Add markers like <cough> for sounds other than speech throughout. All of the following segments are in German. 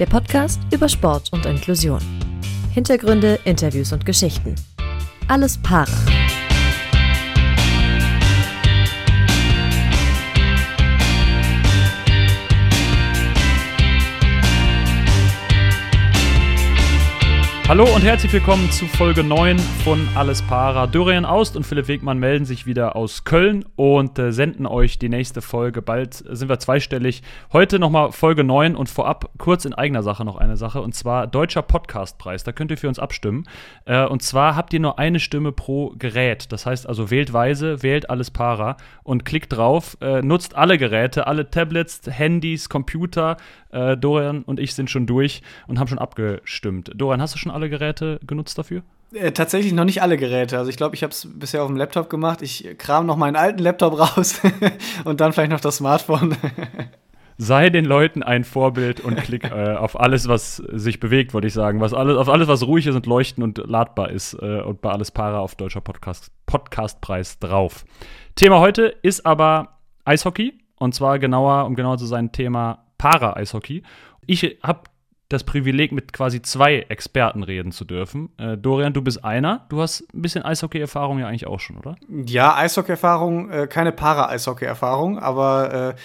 Der Podcast über Sport und Inklusion. Hintergründe, Interviews und Geschichten. Alles Paare. Hallo und herzlich willkommen zu Folge 9 von Alles Para. Dorian Aust und Philipp Wegmann melden sich wieder aus Köln und äh, senden euch die nächste Folge. Bald sind wir zweistellig. Heute nochmal Folge 9 und vorab kurz in eigener Sache noch eine Sache und zwar Deutscher Podcastpreis. Da könnt ihr für uns abstimmen. Äh, und zwar habt ihr nur eine Stimme pro Gerät. Das heißt also wählt weise, wählt Alles Para und klickt drauf. Äh, nutzt alle Geräte, alle Tablets, Handys, Computer. Äh, Dorian und ich sind schon durch und haben schon abgestimmt. Dorian, hast du schon alle Geräte genutzt dafür? Äh, tatsächlich noch nicht alle Geräte. Also ich glaube, ich habe es bisher auf dem Laptop gemacht. Ich kram noch meinen alten Laptop <laughs> raus <laughs> und dann vielleicht noch das Smartphone. <laughs> Sei den Leuten ein Vorbild und klick äh, auf alles, was sich bewegt, wollte ich sagen. Was alles, auf alles, was ruhig ist und leuchten und ladbar ist. Äh, und bei Alles Para auf Deutscher Podcast, Podcastpreis drauf. Thema heute ist aber Eishockey. Und zwar genauer, um genauer zu sein, Thema Para-Eishockey. Ich habe das Privileg, mit quasi zwei Experten reden zu dürfen. Äh, Dorian, du bist einer. Du hast ein bisschen Eishockey-Erfahrung ja eigentlich auch schon, oder? Ja, Eishockey-Erfahrung, äh, keine Para-Eishockey-Erfahrung, aber äh,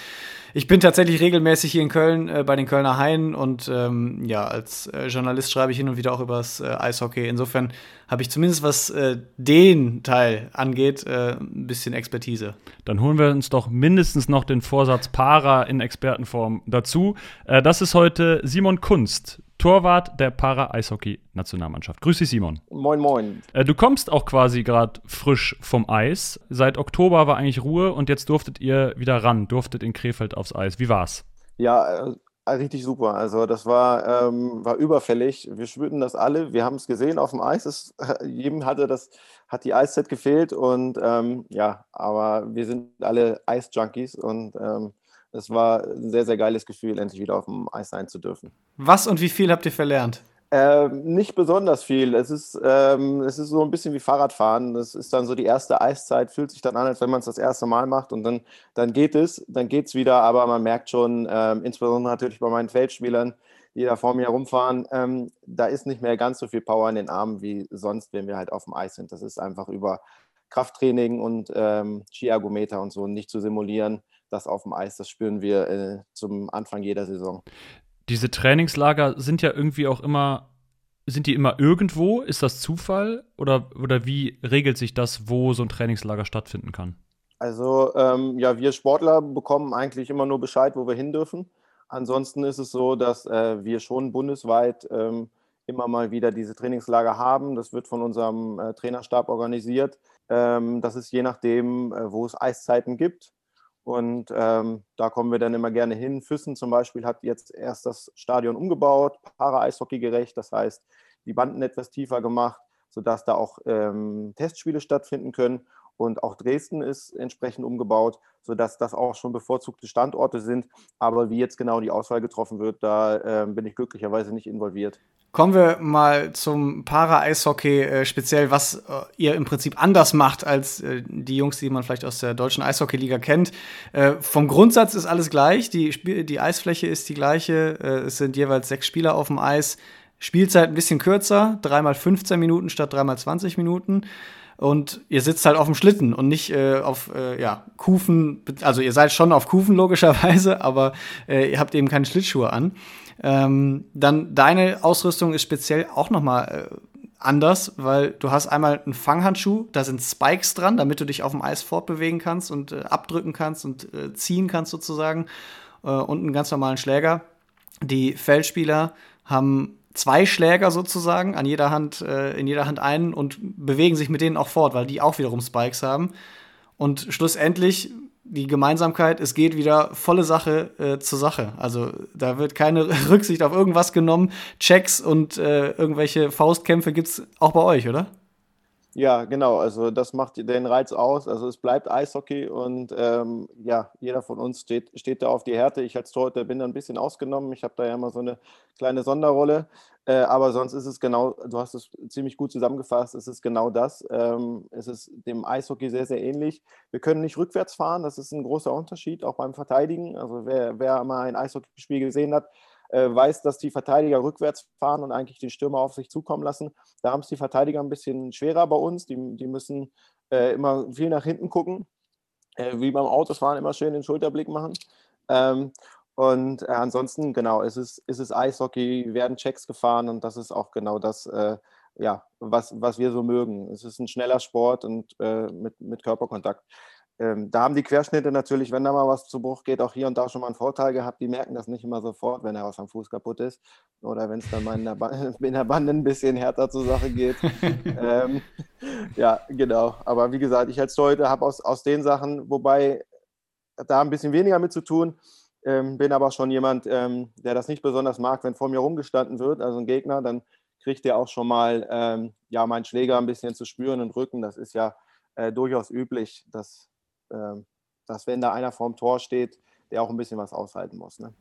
ich bin tatsächlich regelmäßig hier in Köln äh, bei den Kölner Haien und ähm, ja, als äh, Journalist schreibe ich hin und wieder auch übers äh, Eishockey. Insofern habe ich zumindest, was äh, den Teil angeht, äh, ein bisschen Expertise. Dann holen wir uns doch mindestens noch den Vorsatz Para in Expertenform dazu. Äh, das ist heute Simon Kunst, Torwart der Para-Eishockey-Nationalmannschaft. Grüß dich, Simon. Moin, moin. Äh, du kommst auch quasi gerade frisch vom Eis. Seit Oktober war eigentlich Ruhe und jetzt durftet ihr wieder ran, durftet in Krefeld aufs Eis. Wie war's? Ja, äh, richtig super. Also das war, ähm, war überfällig. Wir spürten das alle. Wir haben es gesehen auf dem Eis. Es, <laughs> jedem hatte das, hat die Eiszeit gefehlt und ähm, ja, aber wir sind alle Eisjunkies und ähm, es war ein sehr, sehr geiles Gefühl, endlich wieder auf dem Eis sein zu dürfen. Was und wie viel habt ihr verlernt? Ähm, nicht besonders viel. Es ist, ähm, es ist so ein bisschen wie Fahrradfahren. Das ist dann so die erste Eiszeit, fühlt sich dann an, als wenn man es das erste Mal macht und dann, dann geht es, dann geht es wieder, aber man merkt schon, ähm, insbesondere natürlich bei meinen Feldspielern, die da vor mir herumfahren, ähm, da ist nicht mehr ganz so viel Power in den Armen wie sonst, wenn wir halt auf dem Eis sind. Das ist einfach über Krafttraining und ähm, Skiergometer und so nicht zu simulieren das auf dem Eis, das spüren wir äh, zum Anfang jeder Saison. Diese Trainingslager sind ja irgendwie auch immer, sind die immer irgendwo? Ist das Zufall? Oder, oder wie regelt sich das, wo so ein Trainingslager stattfinden kann? Also ähm, ja, wir Sportler bekommen eigentlich immer nur Bescheid, wo wir hin dürfen. Ansonsten ist es so, dass äh, wir schon bundesweit ähm, immer mal wieder diese Trainingslager haben. Das wird von unserem äh, Trainerstab organisiert. Ähm, das ist je nachdem, äh, wo es Eiszeiten gibt. Und ähm, da kommen wir dann immer gerne hin. Füssen zum Beispiel hat jetzt erst das Stadion umgebaut, para-Eishockey gerecht. Das heißt, die Banden etwas tiefer gemacht, sodass da auch ähm, Testspiele stattfinden können. Und auch Dresden ist entsprechend umgebaut, sodass das auch schon bevorzugte Standorte sind. Aber wie jetzt genau die Auswahl getroffen wird, da äh, bin ich glücklicherweise nicht involviert. Kommen wir mal zum Para-Eishockey, äh, speziell was äh, ihr im Prinzip anders macht als äh, die Jungs, die man vielleicht aus der deutschen Eishockeyliga kennt. Äh, vom Grundsatz ist alles gleich, die, Sp die Eisfläche ist die gleiche, äh, es sind jeweils sechs Spieler auf dem Eis. Spielzeit ein bisschen kürzer, dreimal 15 Minuten statt dreimal 20 Minuten. Und ihr sitzt halt auf dem Schlitten und nicht äh, auf ja, Kufen, also ihr seid schon auf Kufen logischerweise, <laughs> aber ihr habt eben keine Schlittschuhe an. Ähm, dann deine Ausrüstung ist speziell auch noch mal äh, anders, weil du hast einmal einen Fanghandschuh, da sind Spikes dran, damit du dich auf dem Eis fortbewegen kannst und äh, abdrücken kannst und äh, ziehen kannst sozusagen äh, und einen ganz normalen Schläger. Die Feldspieler haben zwei Schläger sozusagen an jeder Hand, äh, in jeder Hand einen und bewegen sich mit denen auch fort, weil die auch wiederum Spikes haben. Und schlussendlich die Gemeinsamkeit, es geht wieder volle Sache äh, zur Sache. Also da wird keine <laughs> Rücksicht auf irgendwas genommen. Checks und äh, irgendwelche Faustkämpfe gibt es auch bei euch, oder? Ja, genau. Also das macht den Reiz aus. Also es bleibt Eishockey und ähm, ja, jeder von uns steht, steht da auf die Härte. Ich als Torhüter bin da ein bisschen ausgenommen. Ich habe da ja immer so eine kleine Sonderrolle. Äh, aber sonst ist es genau, du hast es ziemlich gut zusammengefasst, es ist genau das. Ähm, es ist dem Eishockey sehr, sehr ähnlich. Wir können nicht rückwärts fahren, das ist ein großer Unterschied, auch beim Verteidigen. Also wer, wer mal ein Eishockeyspiel gesehen hat, weiß, dass die Verteidiger rückwärts fahren und eigentlich den Stürmer auf sich zukommen lassen. Da haben es die Verteidiger ein bisschen schwerer bei uns. Die, die müssen äh, immer viel nach hinten gucken, äh, wie beim Autofahren immer schön den Schulterblick machen. Ähm, und äh, ansonsten, genau, es ist, es Eishockey, werden Checks gefahren und das ist auch genau das, äh, ja, was, was wir so mögen. Es ist ein schneller Sport und äh, mit, mit Körperkontakt. Ähm, da haben die Querschnitte natürlich, wenn da mal was zu Bruch geht, auch hier und da schon mal einen Vorteil gehabt. Die merken das nicht immer sofort, wenn da was am Fuß kaputt ist oder wenn es dann mal in der, <laughs> in der, Bande ein bisschen härter zur Sache geht. <laughs> ähm, ja, genau. Aber wie gesagt, ich als Torhüter habe aus, aus den Sachen, wobei da ein bisschen weniger mit zu tun, ähm, bin aber schon jemand, ähm, der das nicht besonders mag, wenn vor mir rumgestanden wird, also ein Gegner, dann kriegt der auch schon mal ähm, ja, meinen Schläger ein bisschen zu spüren und Rücken. Das ist ja äh, durchaus üblich, dass, dass wenn da einer vorm Tor steht, der auch ein bisschen was aushalten muss. Ne?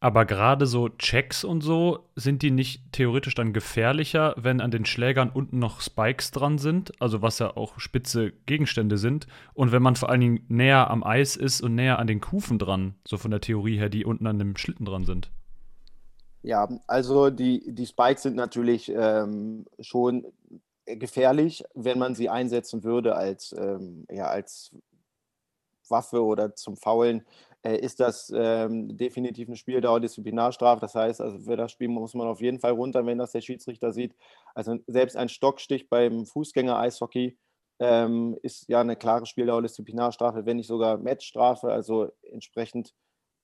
Aber gerade so Checks und so, sind die nicht theoretisch dann gefährlicher, wenn an den Schlägern unten noch Spikes dran sind, also was ja auch spitze Gegenstände sind, und wenn man vor allen Dingen näher am Eis ist und näher an den Kufen dran, so von der Theorie her, die unten an dem Schlitten dran sind? Ja, also die, die Spikes sind natürlich ähm, schon gefährlich, wenn man sie einsetzen würde als, ähm, ja, als Waffe oder zum Faulen, äh, ist das ähm, definitiv eine Spieldauer-Disziplinarstrafe. Das heißt, also für das Spiel muss man auf jeden Fall runter, wenn das der Schiedsrichter sieht. Also selbst ein Stockstich beim Fußgänger-Eishockey ähm, ist ja eine klare Spieldauer-Disziplinarstrafe, wenn nicht sogar Matchstrafe, also entsprechend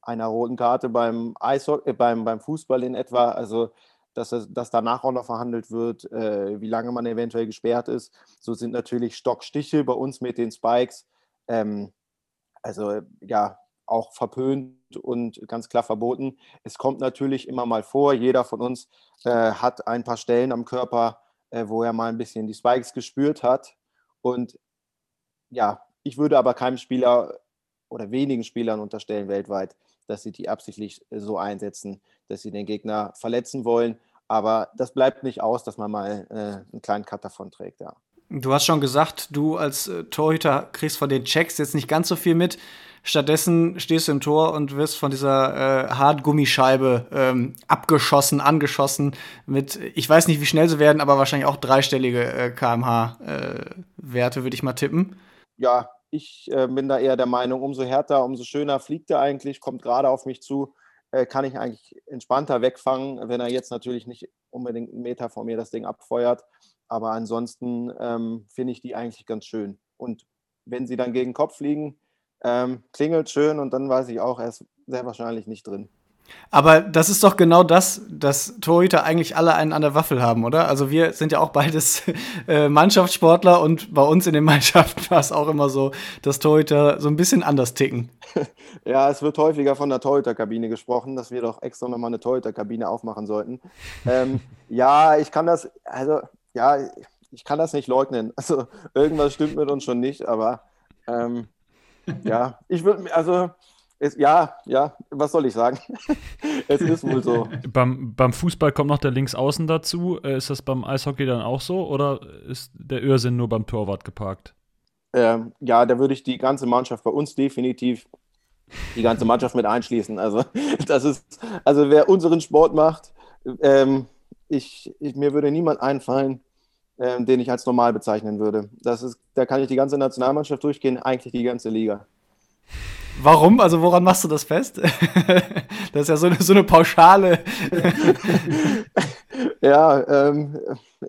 einer roten Karte beim, Eishockey, äh, beim, beim Fußball in etwa. Also dass, dass danach auch noch verhandelt wird, äh, wie lange man eventuell gesperrt ist. So sind natürlich Stockstiche bei uns mit den Spikes. Ähm, also ja, auch verpönt und ganz klar verboten. Es kommt natürlich immer mal vor, jeder von uns äh, hat ein paar Stellen am Körper, äh, wo er mal ein bisschen die Spikes gespürt hat. Und ja, ich würde aber keinem Spieler oder wenigen Spielern unterstellen weltweit, dass sie die absichtlich so einsetzen, dass sie den Gegner verletzen wollen. Aber das bleibt nicht aus, dass man mal äh, einen kleinen Cut davon trägt, ja. Du hast schon gesagt, du als äh, Torhüter kriegst von den Checks jetzt nicht ganz so viel mit. Stattdessen stehst du im Tor und wirst von dieser äh, Hartgummischeibe ähm, abgeschossen, angeschossen mit, ich weiß nicht, wie schnell sie werden, aber wahrscheinlich auch dreistellige äh, kmh-Werte, äh, würde ich mal tippen. Ja, ich äh, bin da eher der Meinung, umso härter, umso schöner fliegt er eigentlich, kommt gerade auf mich zu, äh, kann ich eigentlich entspannter wegfangen, wenn er jetzt natürlich nicht unbedingt einen Meter vor mir das Ding abfeuert. Aber ansonsten ähm, finde ich die eigentlich ganz schön. Und wenn sie dann gegen den Kopf fliegen, ähm, klingelt schön und dann weiß ich auch, er ist sehr wahrscheinlich nicht drin. Aber das ist doch genau das, dass Torhüter eigentlich alle einen an der Waffel haben, oder? Also wir sind ja auch beides <laughs> äh, Mannschaftssportler und bei uns in den <laughs> Mannschaften war es auch immer so, dass Torhüter so ein bisschen anders ticken. <laughs> Ja, es wird häufiger von der Torhüterkabine gesprochen, dass wir doch extra nochmal eine Torhüterkabine aufmachen sollten. ähm, ja, ich kann das, also ja, ich kann das nicht leugnen. Also irgendwas stimmt mit uns schon nicht, aber ähm, ja, ich würde, also es, ja, ja, was soll ich sagen? <laughs> es ist wohl so. Beim, beim Fußball kommt noch der Linksaußen dazu. Äh, ist das beim Eishockey dann auch so oder ist der Irrsinn nur beim Torwart geparkt? Ähm, ja, da würde ich die ganze Mannschaft bei uns definitiv die ganze Mannschaft mit einschließen. Also, <laughs> das ist, also wer unseren Sport macht, ähm, ich, ich, mir würde niemand einfallen, ähm, den ich als normal bezeichnen würde. Das ist, da kann ich die ganze Nationalmannschaft durchgehen, eigentlich die ganze Liga. Warum? Also woran machst du das fest? <laughs> das ist ja so eine, so eine Pauschale. <laughs> ja, ähm,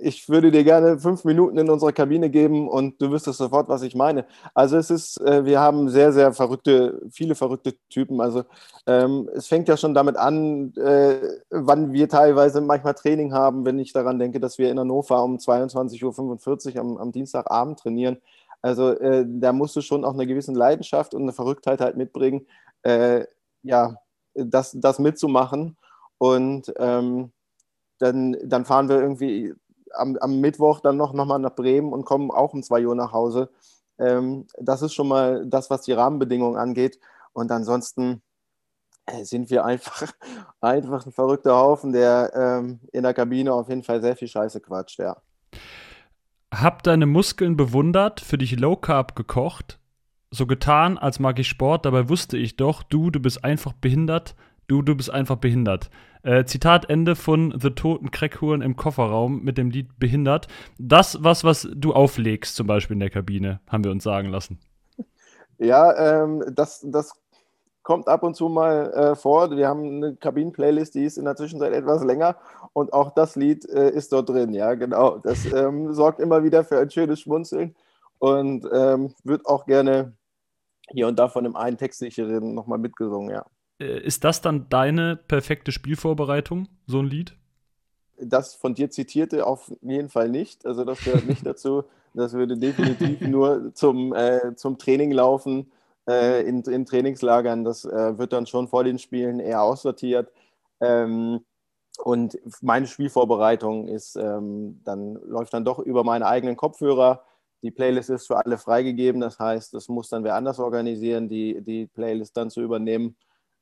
ich würde dir gerne fünf Minuten in unserer Kabine geben und du wüsstest sofort, was ich meine. Also es ist, äh, wir haben sehr, sehr verrückte, viele verrückte Typen. Also ähm, es fängt ja schon damit an, äh, wann wir teilweise manchmal Training haben, wenn ich daran denke, dass wir in Hannover um 22.45 Uhr am, am Dienstagabend trainieren also äh, da musst du schon auch eine gewisse Leidenschaft und eine Verrücktheit halt mitbringen, äh, ja, das, das mitzumachen. Und ähm, dann, dann fahren wir irgendwie am, am Mittwoch dann noch, noch mal nach Bremen und kommen auch um 2 Uhr nach Hause. Ähm, das ist schon mal das, was die Rahmenbedingungen angeht. Und ansonsten äh, sind wir einfach, <laughs> einfach ein verrückter Haufen, der ähm, in der Kabine auf jeden Fall sehr viel Scheiße quatscht, ja hab deine Muskeln bewundert, für dich Low Carb gekocht, so getan, als mag ich Sport, dabei wusste ich doch, du, du bist einfach behindert, du, du bist einfach behindert. Äh, Zitat Ende von The Toten Crackhuren im Kofferraum mit dem Lied Behindert. Das, was, was du auflegst, zum Beispiel in der Kabine, haben wir uns sagen lassen. Ja, ähm, das, das kommt ab und zu mal äh, vor. Wir haben eine Kabinen-Playlist, die ist in der Zwischenzeit etwas länger und auch das Lied äh, ist dort drin. Ja, genau. Das ähm, sorgt immer wieder für ein schönes Schmunzeln und ähm, wird auch gerne hier und da von dem einen Textsicheren nochmal mitgesungen, ja. Äh, ist das dann deine perfekte Spielvorbereitung, so ein Lied? Das von dir zitierte auf jeden Fall nicht. Also das gehört nicht <laughs> dazu. Das würde definitiv nur zum, äh, zum Training laufen, äh, in, in Trainingslagern. Das äh, wird dann schon vor den Spielen eher aussortiert. Ähm, und meine Spielvorbereitung ist ähm, dann läuft dann doch über meine eigenen Kopfhörer. Die Playlist ist für alle freigegeben, das heißt, das muss dann wer anders organisieren, die, die Playlist dann zu übernehmen.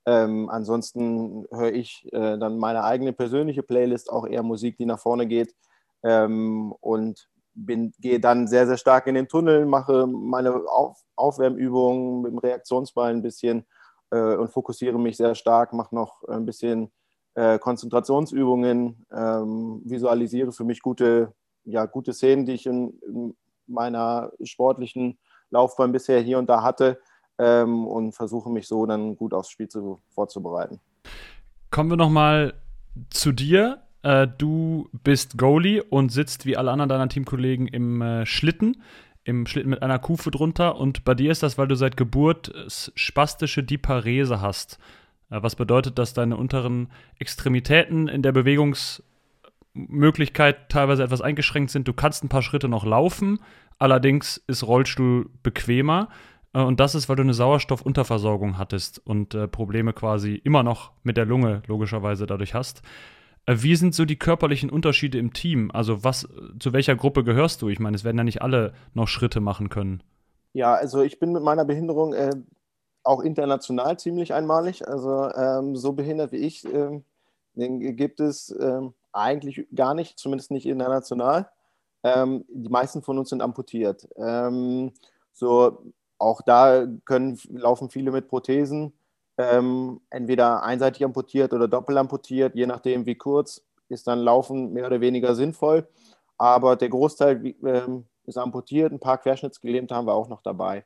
Ähm, ansonsten höre ich äh, dann meine eigene persönliche Playlist, auch eher Musik, die nach vorne geht. Ähm, und bin, gehe dann sehr, sehr stark in den Tunnel, mache meine Auf Aufwärmübungen mit dem Reaktionsball ein bisschen äh, und fokussiere mich sehr stark, mache noch ein bisschen äh, Konzentrationsübungen, ähm, visualisiere für mich gute, ja, gute Szenen, die ich in, in meiner sportlichen Laufbahn bisher hier und da hatte ähm, und versuche mich so dann gut aufs Spiel zu, vorzubereiten. Kommen wir nochmal zu dir. Äh, du bist Goalie und sitzt wie alle anderen deiner Teamkollegen im äh, Schlitten, im Schlitten mit einer Kufe drunter. Und bei dir ist das, weil du seit Geburt spastische Diparese hast. Äh, was bedeutet, dass deine unteren Extremitäten in der Bewegungsmöglichkeit teilweise etwas eingeschränkt sind. Du kannst ein paar Schritte noch laufen, allerdings ist Rollstuhl bequemer. Äh, und das ist, weil du eine Sauerstoffunterversorgung hattest und äh, Probleme quasi immer noch mit der Lunge logischerweise dadurch hast. Äh, wie sind so die körperlichen Unterschiede im Team? Also was, zu welcher Gruppe gehörst du? Ich meine, es werden ja nicht alle noch Schritte machen können. Ja, also ich bin mit meiner Behinderung äh, auch international ziemlich einmalig. Also ähm, so behindert wie ich, ähm, den gibt es ähm, eigentlich gar nicht, zumindest nicht international. Ähm, die meisten von uns sind amputiert. Ähm, so auch da können, laufen viele mit Prothesen, ähm, entweder einseitig amputiert oder doppelt amputiert, je nachdem wie kurz, ist dann Laufen mehr oder weniger sinnvoll. Aber der Großteil ist amputiert, ein paar Querschnittsgelähmte haben wir auch noch dabei.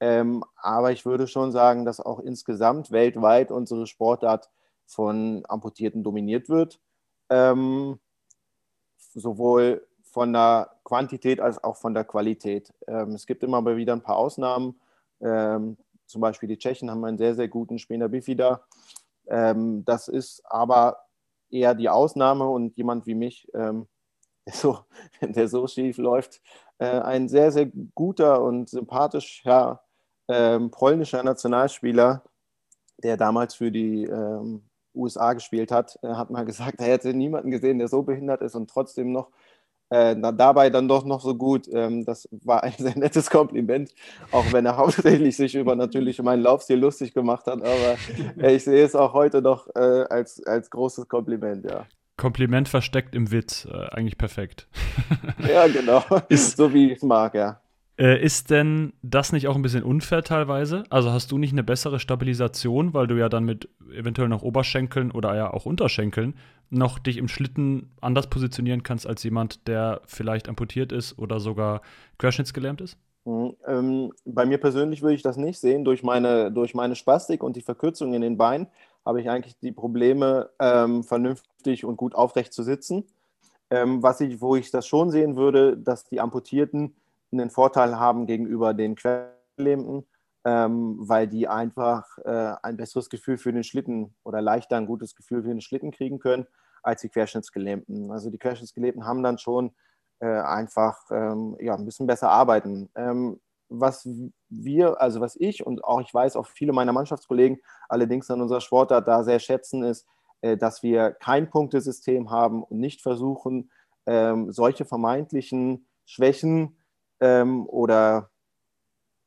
Ähm, aber ich würde schon sagen, dass auch insgesamt weltweit unsere Sportart von Amputierten dominiert wird. Ähm, sowohl von der Quantität als auch von der Qualität. Ähm, es gibt immer mal wieder ein paar Ausnahmen. Ähm, zum Beispiel die Tschechen haben einen sehr, sehr guten Spina Bifida. Ähm, das ist aber eher die Ausnahme und jemand wie mich, ähm, <laughs> der, so, der so schief läuft, äh, ein sehr, sehr guter und sympathischer ähm, polnischer Nationalspieler, der damals für die ähm, USA gespielt hat, äh, hat mal <laughs> gesagt, er hätte niemanden gesehen, der so behindert ist und trotzdem noch äh, dabei dann doch noch so gut. Ähm, das war ein <laughs> sehr nettes Kompliment, auch wenn er <laughs> hauptsächlich sich über natürlich meinen Laufstil lustig gemacht hat. Aber äh, ich sehe es auch heute noch äh, als, als großes Kompliment, ja. Kompliment versteckt im Witz, äh, eigentlich perfekt. ja, genau. so wie ich es mag, ja. Äh, ist denn das nicht auch ein bisschen unfair teilweise? Also hast du nicht eine bessere Stabilisation, weil du ja dann mit eventuell noch Oberschenkeln oder ja auch Unterschenkeln noch dich im Schlitten anders positionieren kannst als jemand, der vielleicht amputiert ist oder sogar querschnittsgelähmt ist? Mhm, ähm, bei mir persönlich würde ich das nicht sehen. Durch meine, durch meine Spastik und die Verkürzung in den Beinen habe ich eigentlich die Probleme, ähm, vernünftig und gut aufrecht zu sitzen. Ähm, was ich, wo ich das schon sehen würde, dass die Amputierten einen Vorteil haben gegenüber den Querlähmten, ähm, weil die einfach äh, ein besseres Gefühl für den Schlitten oder leichter ein gutes Gefühl für den Schlitten kriegen können als die Querschnittsgelähmten. Also die Querschnittsgelähmten haben dann schon äh, einfach ähm, ja, ein bisschen besser arbeiten. Ähm, was wir, also was ich und auch ich weiß auch viele meiner Mannschaftskollegen allerdings an unserer Sportart da sehr schätzen, ist, äh, dass wir kein Punktesystem haben und nicht versuchen, ähm, solche vermeintlichen Schwächen ähm, oder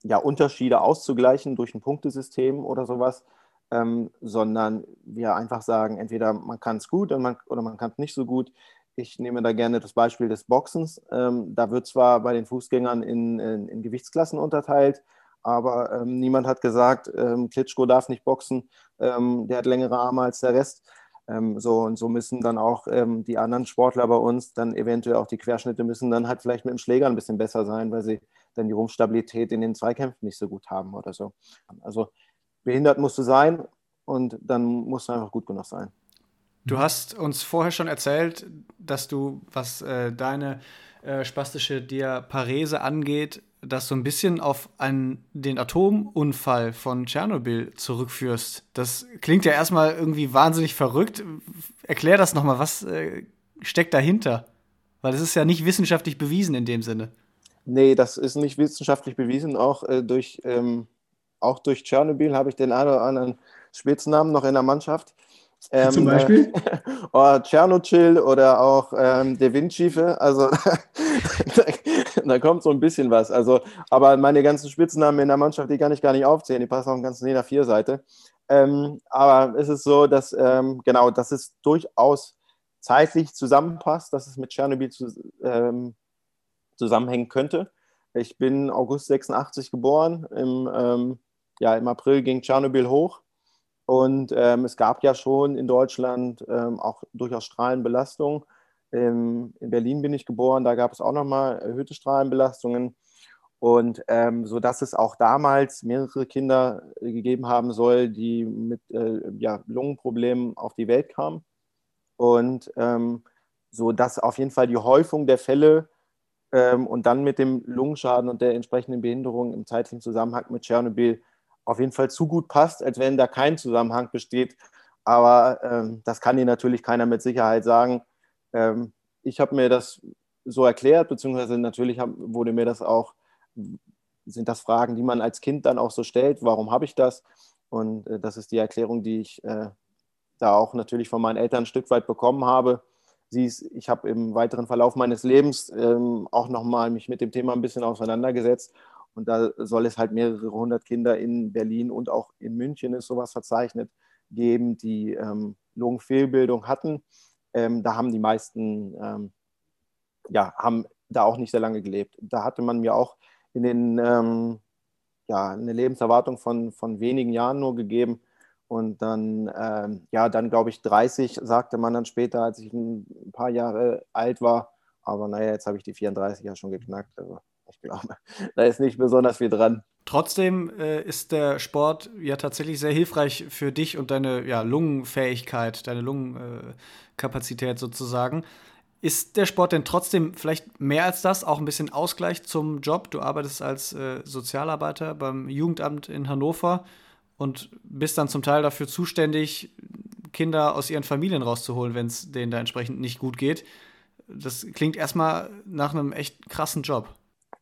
ja, Unterschiede auszugleichen durch ein Punktesystem oder sowas, ähm, sondern wir einfach sagen, entweder man kann es gut oder man, oder man kann es nicht so gut. Ich nehme da gerne das Beispiel des Boxens. Ähm, da wird zwar bei den Fußgängern in, in, in, Gewichtsklassen unterteilt, aber ähm, niemand hat gesagt, ähm, Klitschko darf nicht boxen, ähm, der hat längere Arme als der Rest. Ähm, so und so müssen dann auch ähm, die anderen Sportler bei uns, dann eventuell auch die Querschnitte müssen dann halt vielleicht mit dem Schläger ein bisschen besser sein, weil sie dann die Rumpfstabilität in den Zweikämpfen nicht so gut haben oder so. Also behindert musst du sein und dann musst du einfach gut genug sein. Du hast uns vorher schon erzählt, dass du, was äh, deine äh, spastische Diaparese angeht, das so ein bisschen auf einen, den Atomunfall von Tschernobyl zurückführst. Das klingt ja erstmal irgendwie wahnsinnig verrückt. Erklär das nochmal, was äh, steckt dahinter? Weil es ist ja nicht wissenschaftlich bewiesen in dem Sinne. Nee, das ist nicht wissenschaftlich bewiesen. Auch äh, durch, ähm, auch durch Tschernobyl habe ich den einen oder anderen Spitznamen noch in der Mannschaft. Ähm, Zum Beispiel? Äh, <laughs> oh, Tschernobyl oder auch ähm, der Windschiefe. Also <laughs> <laughs> da kommt so ein bisschen was. Also, aber meine ganzen Spitznamen in der Mannschaft, die kann ich gar nicht aufzählen. Die passen auf den ganzen DIN A4-Seite. Ähm, aber es ist so, dass ähm, genau, dass es durchaus zeitlich zusammenpasst, dass es mit Tschernobyl zu, ähm, zusammenhängen könnte. Ich bin August 86 geboren. Im, ähm, ja, im April ging Tschernobyl hoch. Und ähm, es gab ja schon in Deutschland ähm, auch durchaus Strahlenbelastung. Ähm, in Berlin bin ich geboren, da gab es auch nochmal erhöhte Strahlenbelastungen. Und ähm, so dass es auch damals mehrere Kinder gegeben haben soll, die mit äh, ja, Lungenproblemen auf die Welt kamen. Und ähm, so dass auf jeden Fall die Häufung der Fälle ähm, und dann mit dem Lungenschaden und der entsprechenden Behinderung im zeitlichen Zusammenhang mit Tschernobyl auf jeden Fall zu gut passt, als wenn da kein Zusammenhang besteht. Aber ähm, das kann dir natürlich keiner mit Sicherheit sagen. Ähm, ich habe mir das so erklärt, beziehungsweise natürlich hab, wurde mir das auch, sind das Fragen, die man als Kind dann auch so stellt, warum habe ich das? Und äh, das ist die Erklärung, die ich äh, da auch natürlich von meinen Eltern ein Stück weit bekommen habe. Sie ist, ich habe im weiteren Verlauf meines Lebens ähm, auch nochmal mich mit dem Thema ein bisschen auseinandergesetzt und da soll es halt mehrere hundert Kinder in Berlin und auch in München ist sowas verzeichnet geben, die ähm, Lungenfehlbildung hatten. Ähm, da haben die meisten, ähm, ja, haben da auch nicht sehr lange gelebt. Da hatte man mir auch in den, ähm, ja, eine Lebenserwartung von, von wenigen Jahren nur gegeben. Und dann, ähm, ja, dann glaube ich 30, sagte man dann später, als ich ein paar Jahre alt war. Aber naja, jetzt habe ich die 34 ja schon geknackt. Also ich glaube, <laughs> da ist nicht besonders viel dran. Trotzdem äh, ist der Sport ja tatsächlich sehr hilfreich für dich und deine ja, Lungenfähigkeit, deine Lungenkapazität sozusagen. Ist der Sport denn trotzdem vielleicht mehr als das, auch ein bisschen Ausgleich zum Job? Du arbeitest als äh, Sozialarbeiter beim Jugendamt in Hannover und bist dann zum Teil dafür zuständig, Kinder aus ihren Familien rauszuholen, wenn es denen da entsprechend nicht gut geht. Das klingt erstmal nach einem echt krassen Job.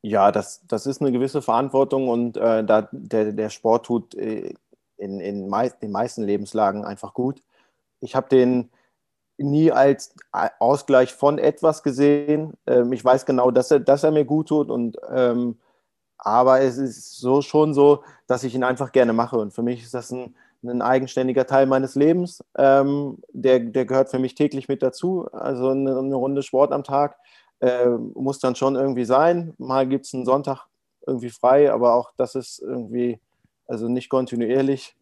Ja, das, das ist eine gewisse Verantwortung und äh, da, der, der Sport tut äh, in, in mei den meisten Lebenslagen einfach gut. Ich habe den nie als Ausgleich von etwas gesehen. Ähm, ich weiß genau, dass er, dass er mir gut tut und ähm, aber es ist so schon so, dass ich ihn einfach gerne mache und für mich ist das ein, ein eigenständiger Teil meines Lebens. Ähm, der, der gehört für mich täglich mit dazu. Also eine, eine Runde Sport am Tag äh, muss dann schon irgendwie sein. Mal gibt es einen Sonntag irgendwie frei, aber auch das ist irgendwie, also nicht kontinuierlich.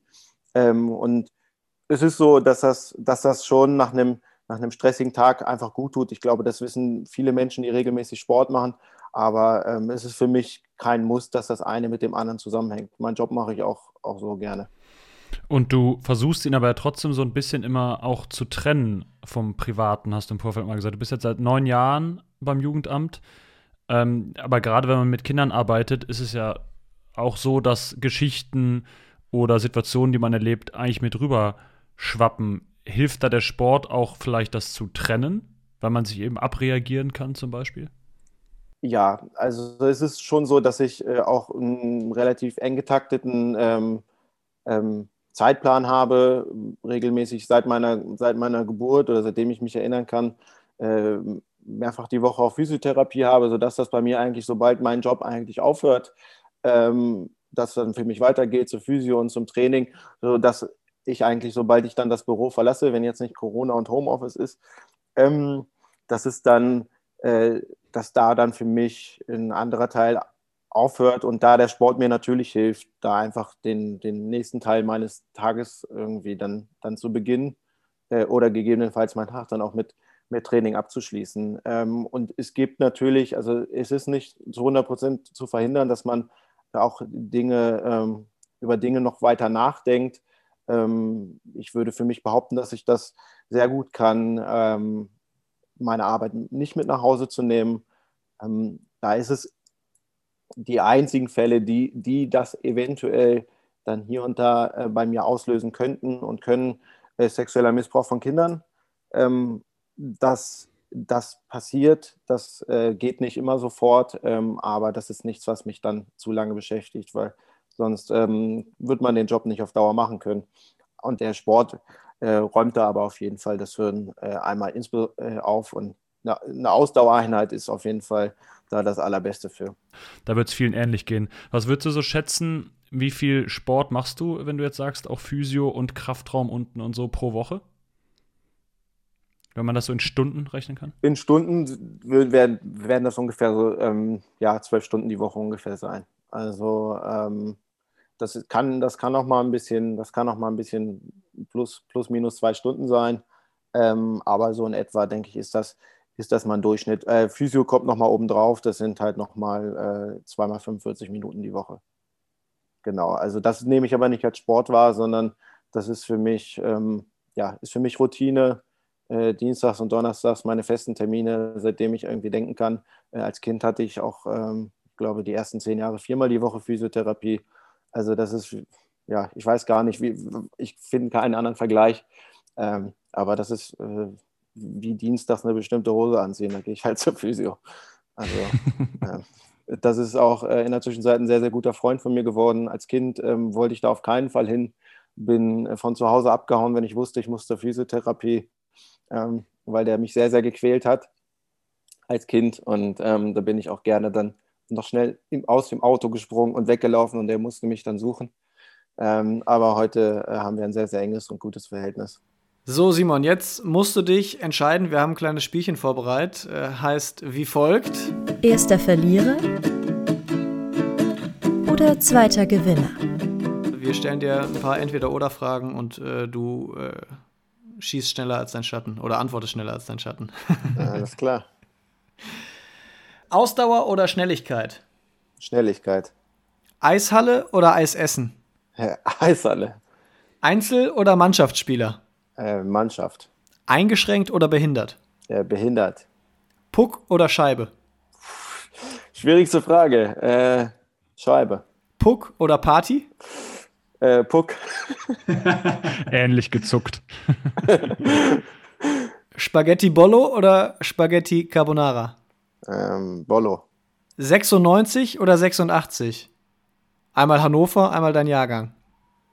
Ähm, und es ist so, dass das, dass das schon nach einem, nach einem stressigen Tag einfach gut tut. Ich glaube, das wissen viele Menschen, die regelmäßig Sport machen. Aber ähm, es ist für mich kein Muss, dass das eine mit dem anderen zusammenhängt. Mein Job mache ich auch, auch so gerne. Und du versuchst ihn aber trotzdem so ein bisschen immer auch zu trennen vom Privaten, hast du im Vorfeld mal gesagt. Du bist jetzt seit neun Jahren beim Jugendamt. Ähm, aber gerade wenn man mit Kindern arbeitet, ist es ja auch so, dass Geschichten oder Situationen, die man erlebt, eigentlich mit rüber schwappen. Hilft da der Sport auch vielleicht das zu trennen, weil man sich eben abreagieren kann zum Beispiel? Ja, also es ist schon so, dass ich äh, auch einen relativ eng getakteten ähm, ähm, Zeitplan habe, regelmäßig seit meiner, seit meiner Geburt oder seitdem ich mich erinnern kann, äh, mehrfach die Woche auch Physiotherapie habe, sodass das bei mir eigentlich, sobald mein Job eigentlich aufhört, ähm, dass dann für mich weitergeht zur Physio und zum Training, sodass ich eigentlich, sobald ich dann das Büro verlasse, wenn jetzt nicht Corona und Homeoffice ist, ähm, dass es dann, äh, dass da dann für mich ein anderer Teil aufhört und da der Sport mir natürlich hilft, da einfach den, den nächsten Teil meines Tages irgendwie dann, dann zu beginnen äh, oder gegebenenfalls meinen Tag dann auch mit, mit Training abzuschließen. Ähm, und es gibt natürlich, also es ist nicht zu 100 Prozent zu verhindern, dass man auch Dinge, ähm, über Dinge noch weiter nachdenkt. Ähm, ich würde für mich behaupten, dass ich das sehr gut kann, ähm, meine Arbeit nicht mit nach Hause zu nehmen. Ähm, da ist es die einzigen Fälle, die, die das eventuell dann hier und da äh, bei mir auslösen könnten und können, äh, sexueller Missbrauch von Kindern. Ähm, das, das passiert, das äh, geht nicht immer sofort, ähm, aber das ist nichts, was mich dann zu lange beschäftigt, weil sonst ähm, wird man den Job nicht auf Dauer machen können. Und der Sport äh, räumt da aber auf jeden Fall das Hirn äh, einmal äh, auf und eine Ausdauereinheit ist auf jeden Fall da das Allerbeste für. Da wird es vielen ähnlich gehen. Was würdest du so schätzen, wie viel Sport machst du, wenn du jetzt sagst, auch Physio und Kraftraum unten und so pro Woche? Wenn man das so in Stunden rechnen kann? In Stunden werden, werden das ungefähr so, ähm, ja, zwölf Stunden die Woche ungefähr sein. Also ähm, das kann, das kann auch mal ein bisschen, das kann auch mal ein bisschen plus, plus minus zwei Stunden sein. Ähm, aber so in etwa, denke ich, ist das, ist das mal ein Durchschnitt. Äh, Physio kommt nochmal oben drauf, das sind halt nochmal äh, zweimal 45 Minuten die Woche. Genau, also das nehme ich aber nicht als Sport wahr, sondern das ist für mich, ähm, ja, ist für mich Routine. Äh, Dienstags und Donnerstags meine festen Termine, seitdem ich irgendwie denken kann. Äh, als Kind hatte ich auch, ähm, ich glaube, die ersten zehn Jahre viermal die Woche Physiotherapie. Also das ist, ja, ich weiß gar nicht, wie, ich finde keinen anderen Vergleich. Ähm, aber das ist äh, wie dienstags eine bestimmte Hose anziehen, da gehe ich halt <laughs> zur Physio. Also <laughs> äh, das ist auch äh, in der Zwischenzeit ein sehr, sehr guter Freund von mir geworden. Als Kind ähm, wollte ich da auf keinen Fall hin, bin äh, von zu Hause abgehauen, wenn ich wusste, ich musste Physiotherapie, ähm, weil der mich sehr, sehr gequält hat als Kind. Und ähm, da bin ich auch gerne dann noch schnell im, aus dem Auto gesprungen und weggelaufen und der musste mich dann suchen. Ähm, aber heute äh, haben wir ein sehr, sehr enges und gutes Verhältnis. So, Simon, jetzt musst du dich entscheiden. Wir haben ein kleines Spielchen vorbereitet. Äh, heißt wie folgt: Erster Verlierer oder zweiter Gewinner. Wir stellen dir ein paar Entweder-Oder-Fragen und äh, du äh, schießt schneller als dein Schatten oder antwortest schneller als dein Schatten. <laughs> Alles klar. Ausdauer oder Schnelligkeit? Schnelligkeit. Eishalle oder Eisessen? Ja, <laughs> Eishalle. Einzel- oder Mannschaftsspieler? Äh, Mannschaft. Eingeschränkt oder behindert? Ja, behindert. Puck oder Scheibe? Schwierigste Frage. Äh, Scheibe. Puck oder Party? Äh, Puck. <laughs> Ähnlich gezuckt. <laughs> Spaghetti Bollo oder Spaghetti Carbonara? Ähm, Bollo. 96 oder 86? Einmal Hannover, einmal dein Jahrgang.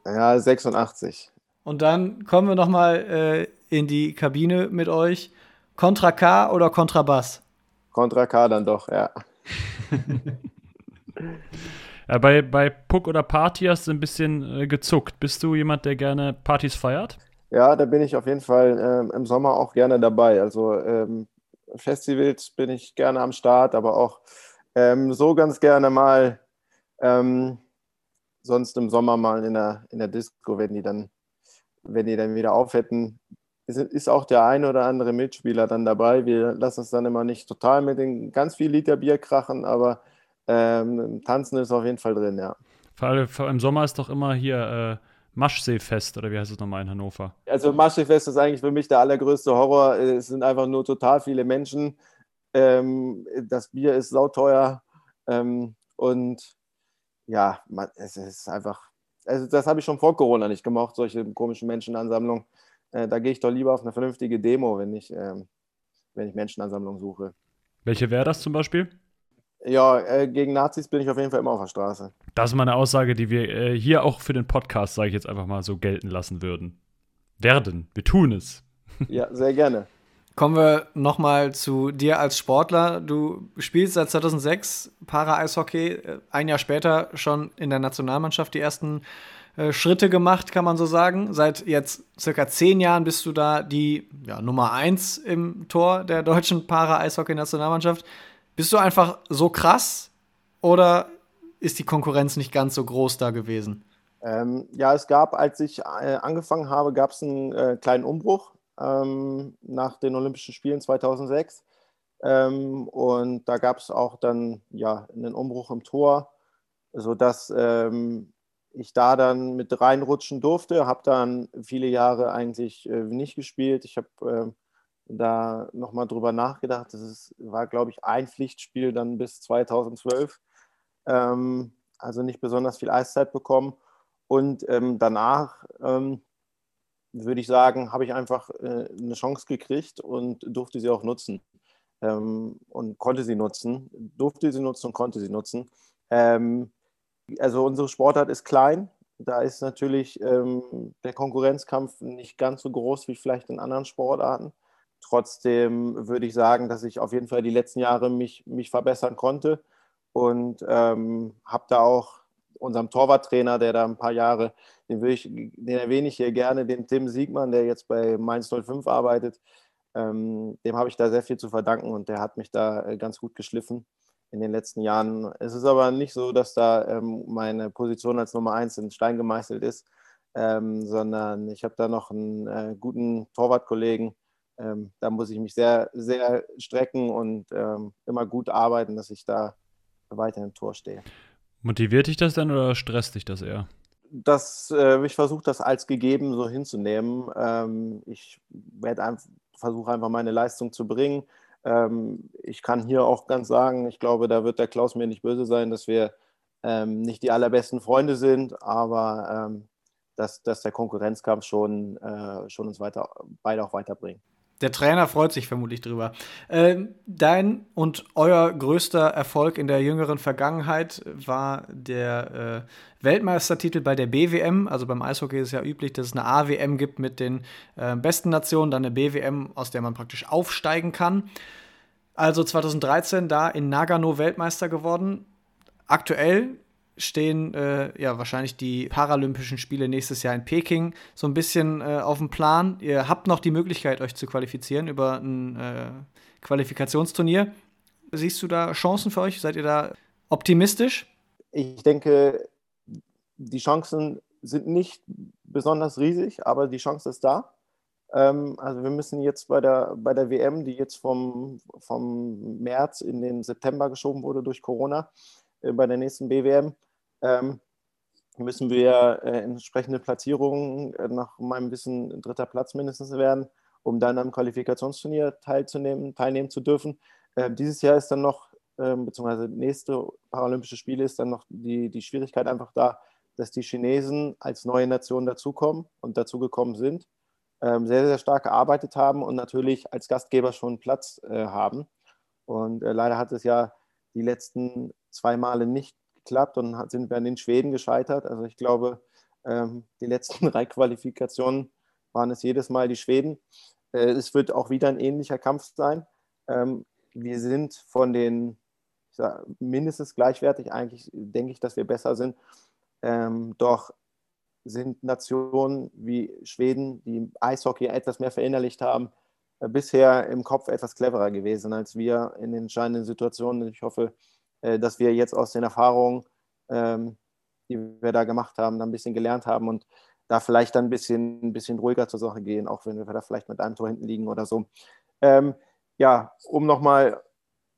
Ja, 86. Und dann kommen wir noch mal äh, in die Kabine mit euch. Contra K oder Kontrabass? Contra K dann doch, ja. <laughs> ja bei, bei Puck oder Party hast du ein bisschen äh, gezuckt. Bist du jemand, der gerne Partys feiert? Ja, da bin ich auf jeden Fall ähm, im Sommer auch gerne dabei. Also ähm, Festivals bin ich gerne am Start, aber auch ähm, so ganz gerne mal ähm, sonst im Sommer mal in der, in der Disco, wenn die dann wenn die dann wieder auf hätten, ist auch der eine oder andere Mitspieler dann dabei. Wir lassen es dann immer nicht total mit den ganz viel Liter Bier krachen, aber ähm, Tanzen ist auf jeden Fall drin, ja. Vor allem im Sommer ist doch immer hier äh, Maschseefest oder wie heißt es nochmal in Hannover? Also Maschseefest ist eigentlich für mich der allergrößte Horror. Es sind einfach nur total viele Menschen. Ähm, das Bier ist sauteuer ähm, und ja, man, es ist einfach also das habe ich schon vor Corona nicht gemacht, solche komischen Menschenansammlungen. Äh, da gehe ich doch lieber auf eine vernünftige Demo, wenn ich, ähm, wenn ich Menschenansammlungen suche. Welche wäre das zum Beispiel? Ja, äh, gegen Nazis bin ich auf jeden Fall immer auf der Straße. Das ist mal eine Aussage, die wir äh, hier auch für den Podcast, sage ich jetzt einfach mal, so gelten lassen würden. Werden. Wir tun es. Ja, sehr gerne. Kommen wir nochmal zu dir als Sportler. Du spielst seit 2006 Para-Eishockey, äh, ein Jahr später schon in der Nationalmannschaft die ersten äh, Schritte gemacht, kann man so sagen. Seit jetzt circa zehn Jahren bist du da die ja, Nummer eins im Tor der deutschen Para-Eishockey-Nationalmannschaft. Bist du einfach so krass oder ist die Konkurrenz nicht ganz so groß da gewesen? Ähm, ja, es gab, als ich äh, angefangen habe, gab es einen äh, kleinen Umbruch ähm, nach den Olympischen Spielen 2006. Ähm, und da gab es auch dann ja einen Umbruch im Tor, sodass ähm, ich da dann mit reinrutschen durfte, habe dann viele Jahre eigentlich äh, nicht gespielt. Ich habe äh, da nochmal drüber nachgedacht. Das ist, war, glaube ich, ein Pflichtspiel dann bis 2012. Ähm, also nicht besonders viel Eiszeit bekommen. Und ähm, danach ähm, würde ich sagen, habe ich einfach äh, eine Chance gekriegt und durfte sie auch nutzen. Ähm, und konnte sie nutzen, durfte sie nutzen und konnte sie nutzen. Ähm, also unsere Sportart ist klein. Da ist natürlich ähm, der Konkurrenzkampf nicht ganz so groß wie vielleicht in anderen Sportarten. Trotzdem würde ich sagen, dass ich auf jeden Fall die letzten Jahre mich, mich verbessern konnte und ähm, habe da auch unserem Torwarttrainer, der da ein paar Jahre, den, ich, den erwähne ich hier gerne, den Tim Siegmann, der jetzt bei Mainz 05 arbeitet, ähm, dem habe ich da sehr viel zu verdanken und der hat mich da äh, ganz gut geschliffen in den letzten Jahren. Es ist aber nicht so, dass da ähm, meine Position als Nummer eins in Stein gemeißelt ist, ähm, sondern ich habe da noch einen äh, guten Torwartkollegen. Ähm, da muss ich mich sehr, sehr strecken und ähm, immer gut arbeiten, dass ich da weiter im Tor stehe. Motiviert dich das denn oder stresst dich das eher? Das, äh, ich versuche das als gegeben so hinzunehmen. Ähm, ich versuche einfach meine Leistung zu bringen ähm, ich kann hier auch ganz sagen, ich glaube, da wird der Klaus mir nicht böse sein, dass wir ähm, nicht die allerbesten Freunde sind, aber ähm, dass, dass der Konkurrenzkampf schon, äh, schon uns weiter, beide auch weiterbringt. Der Trainer freut sich vermutlich drüber. Ähm, dein und euer größter Erfolg in der jüngeren Vergangenheit war der äh, Weltmeistertitel bei der BWM. Also beim Eishockey ist ja üblich, dass es eine AWM gibt mit den äh, besten Nationen, dann eine BWM, aus der man praktisch aufsteigen kann. Also 2013 da in Nagano Weltmeister geworden. Aktuell stehen äh, ja wahrscheinlich die Paralympischen Spiele nächstes Jahr in Peking so ein bisschen äh, auf dem Plan. Ihr habt noch die Möglichkeit, euch zu qualifizieren über ein äh, Qualifikationsturnier. Siehst du da Chancen für euch? Seid ihr da optimistisch? Ich denke, die Chancen sind nicht besonders riesig, aber die Chance ist da. Ähm, also wir müssen jetzt bei der, bei der WM, die jetzt vom, vom März in den September geschoben wurde durch Corona, bei der nächsten BWM, ähm, müssen wir äh, entsprechende Platzierungen äh, nach meinem Wissen dritter Platz mindestens werden, um dann am Qualifikationsturnier teilzunehmen, teilnehmen zu dürfen. Äh, dieses Jahr ist dann noch, ähm, beziehungsweise nächste Paralympische Spiele ist dann noch die, die Schwierigkeit einfach da, dass die Chinesen als neue Nation dazukommen und dazugekommen sind, ähm, sehr, sehr stark gearbeitet haben und natürlich als Gastgeber schon Platz äh, haben. Und äh, leider hat es ja die letzten zwei Male nicht geklappt und sind wir an den Schweden gescheitert. Also ich glaube, ähm, die letzten <laughs> drei Qualifikationen waren es jedes Mal die Schweden. Äh, es wird auch wieder ein ähnlicher Kampf sein. Ähm, wir sind von den sag, mindestens gleichwertig, eigentlich denke ich, dass wir besser sind. Ähm, doch sind Nationen wie Schweden, die Eishockey etwas mehr verinnerlicht haben, äh, bisher im Kopf etwas cleverer gewesen als wir in den entscheidenden Situationen. Ich hoffe, dass wir jetzt aus den Erfahrungen, ähm, die wir da gemacht haben, dann ein bisschen gelernt haben und da vielleicht dann ein bisschen, ein bisschen ruhiger zur Sache gehen, auch wenn wir da vielleicht mit einem Tor hinten liegen oder so. Ähm, ja, um nochmal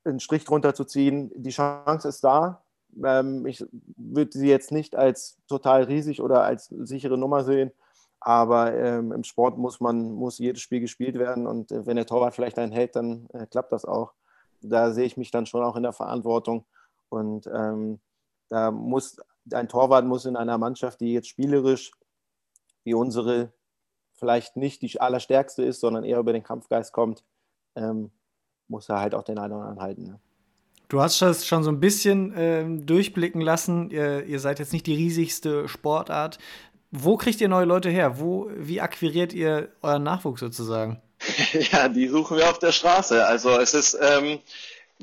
einen Strich drunter zu ziehen, die Chance ist da. Ähm, ich würde sie jetzt nicht als total riesig oder als sichere Nummer sehen, aber ähm, im Sport muss man muss jedes Spiel gespielt werden und äh, wenn der Torwart vielleicht einen hält, dann äh, klappt das auch. Da sehe ich mich dann schon auch in der Verantwortung und ähm, da muss ein Torwart muss in einer Mannschaft, die jetzt spielerisch wie unsere vielleicht nicht die allerstärkste ist, sondern eher über den Kampfgeist kommt, ähm, muss er halt auch den einen oder anderen halten. Ne? Du hast das schon so ein bisschen ähm, durchblicken lassen. Ihr, ihr, seid jetzt nicht die riesigste Sportart. Wo kriegt ihr neue Leute her? Wo, wie akquiriert ihr euren Nachwuchs sozusagen? <laughs> Ja, die suchen wir auf der Straße. Also es ist, ähm,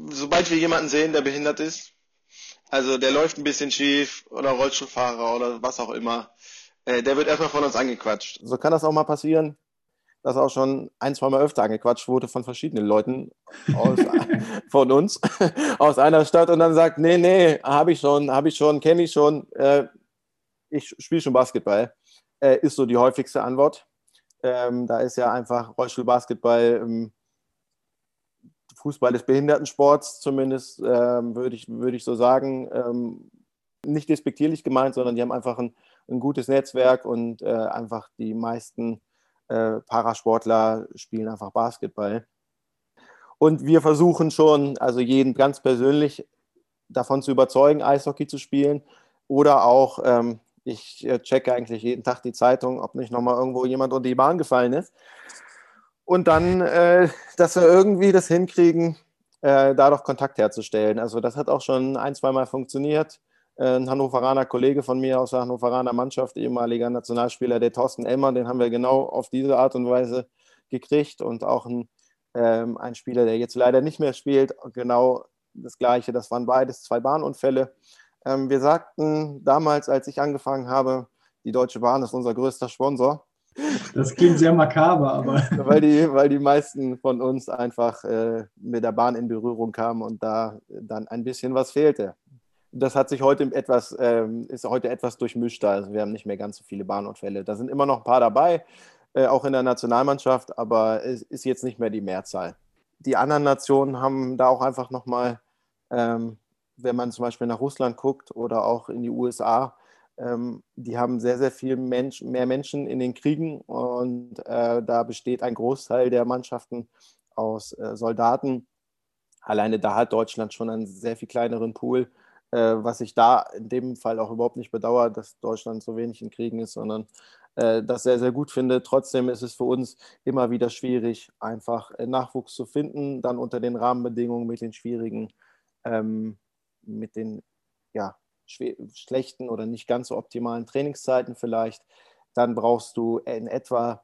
sobald wir jemanden sehen, der behindert ist, also der läuft ein bisschen schief oder Rollstuhlfahrer oder was auch immer, äh, der wird erstmal von uns angequatscht. So kann das auch mal passieren. das auch schon ein, zwei Mal öfter angequatscht wurde von verschiedenen Leuten aus, <laughs> von uns aus einer Stadt und dann sagt, nee, nee, habe ich schon, habe ich schon, kenne ich schon, äh, ich spiele schon Basketball, äh, ist so die häufigste Antwort. Ähm, da ist ja einfach Rollstuhlbasketball ähm, Fußball des Behindertensports, zumindest ähm, würde ich, würd ich so sagen. Ähm, nicht despektierlich gemeint, sondern die haben einfach ein, ein gutes Netzwerk und äh, einfach die meisten äh, Parasportler spielen einfach Basketball. Und wir versuchen schon, also jeden ganz persönlich davon zu überzeugen, Eishockey zu spielen. Oder auch, ähm, ich äh, checke eigentlich jeden Tag die Zeitung, ob nicht nochmal irgendwo jemand unter die Bahn gefallen ist. Und dann, äh, dass wir irgendwie das hinkriegen, äh, da doch Kontakt herzustellen. Also das hat auch schon ein, zweimal funktioniert. Äh, ein Hannoveraner Kollege von mir aus der Hannoveraner Mannschaft, ehemaliger Nationalspieler, der Thorsten Elmer, den haben wir genau auf diese Art und Weise gekriegt und auch ein, ähm, ein Spieler, der jetzt leider nicht mehr spielt, genau das Gleiche. Das waren beides zwei Bahnunfälle. Ähm, wir sagten damals, als ich angefangen habe, die Deutsche Bahn ist unser größter Sponsor. Das klingt sehr makaber, aber. <laughs> weil, die, weil die meisten von uns einfach äh, mit der Bahn in Berührung kamen und da dann ein bisschen was fehlte das hat sich heute etwas, ähm, ist heute etwas durchmischter. Also wir haben nicht mehr ganz so viele Bahnunfälle. Da sind immer noch ein paar dabei, äh, auch in der Nationalmannschaft, aber es ist jetzt nicht mehr die Mehrzahl. Die anderen Nationen haben da auch einfach nochmal, ähm, wenn man zum Beispiel nach Russland guckt oder auch in die USA, die haben sehr, sehr viel Mensch, mehr Menschen in den Kriegen und äh, da besteht ein Großteil der Mannschaften aus äh, Soldaten. Alleine da hat Deutschland schon einen sehr viel kleineren Pool äh, was ich da in dem Fall auch überhaupt nicht bedauere, dass Deutschland so wenig in Kriegen ist, sondern äh, das sehr, sehr gut finde. Trotzdem ist es für uns immer wieder schwierig, einfach äh, Nachwuchs zu finden, dann unter den Rahmenbedingungen mit den schwierigen, ähm, mit den ja, schlechten oder nicht ganz so optimalen Trainingszeiten vielleicht. Dann brauchst du in etwa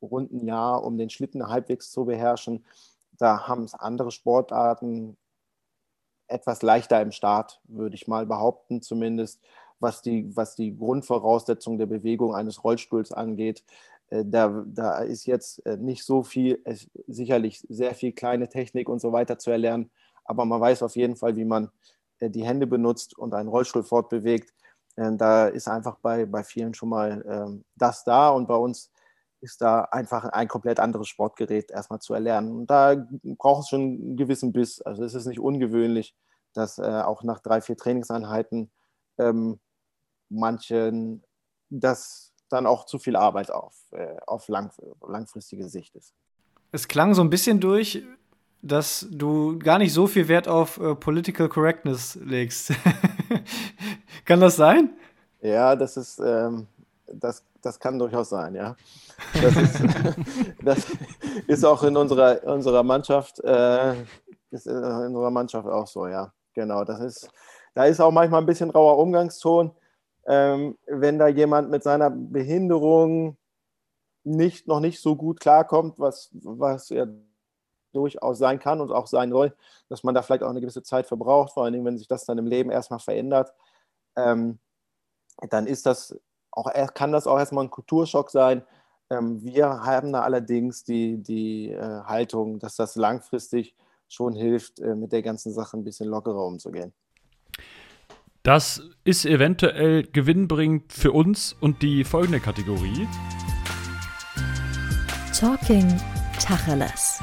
rund ein Jahr, um den Schlitten halbwegs zu beherrschen. Da haben es andere Sportarten etwas leichter im Start, würde ich mal behaupten, zumindest was die, was die Grundvoraussetzung der Bewegung eines Rollstuhls angeht. Äh, da, da ist jetzt äh, nicht so viel, sicherlich sehr viel kleine Technik und so weiter zu erlernen, aber man weiß auf jeden Fall, wie man die Hände benutzt und einen Rollstuhl fortbewegt. Da ist einfach bei, bei vielen schon mal ähm, das da und bei uns ist da einfach ein komplett anderes Sportgerät erstmal zu erlernen. Und da braucht es schon einen gewissen Biss. Also es ist nicht ungewöhnlich, dass äh, auch nach drei, vier Trainingseinheiten ähm, manchen das dann auch zu viel Arbeit auf, äh, auf lang, langfristige Sicht ist. Es klang so ein bisschen durch, dass du gar nicht so viel Wert auf äh, Political Correctness legst. <laughs> kann das sein? Ja, das ist, ähm, das, das kann durchaus sein, ja. Das ist, <laughs> das ist auch in unserer, unserer Mannschaft, äh, ist in unserer Mannschaft auch so, ja. Genau, das ist, da ist auch manchmal ein bisschen rauer Umgangston, ähm, wenn da jemand mit seiner Behinderung nicht, noch nicht so gut klarkommt, was, was er durchaus sein kann und auch sein soll, dass man da vielleicht auch eine gewisse Zeit verbraucht, vor allen Dingen, wenn sich das dann im Leben erstmal verändert, ähm, dann ist das auch, kann das auch erstmal ein Kulturschock sein. Ähm, wir haben da allerdings die, die äh, Haltung, dass das langfristig schon hilft, äh, mit der ganzen Sache ein bisschen lockerer umzugehen. Das ist eventuell gewinnbringend für uns und die folgende Kategorie. Talking Tacheles.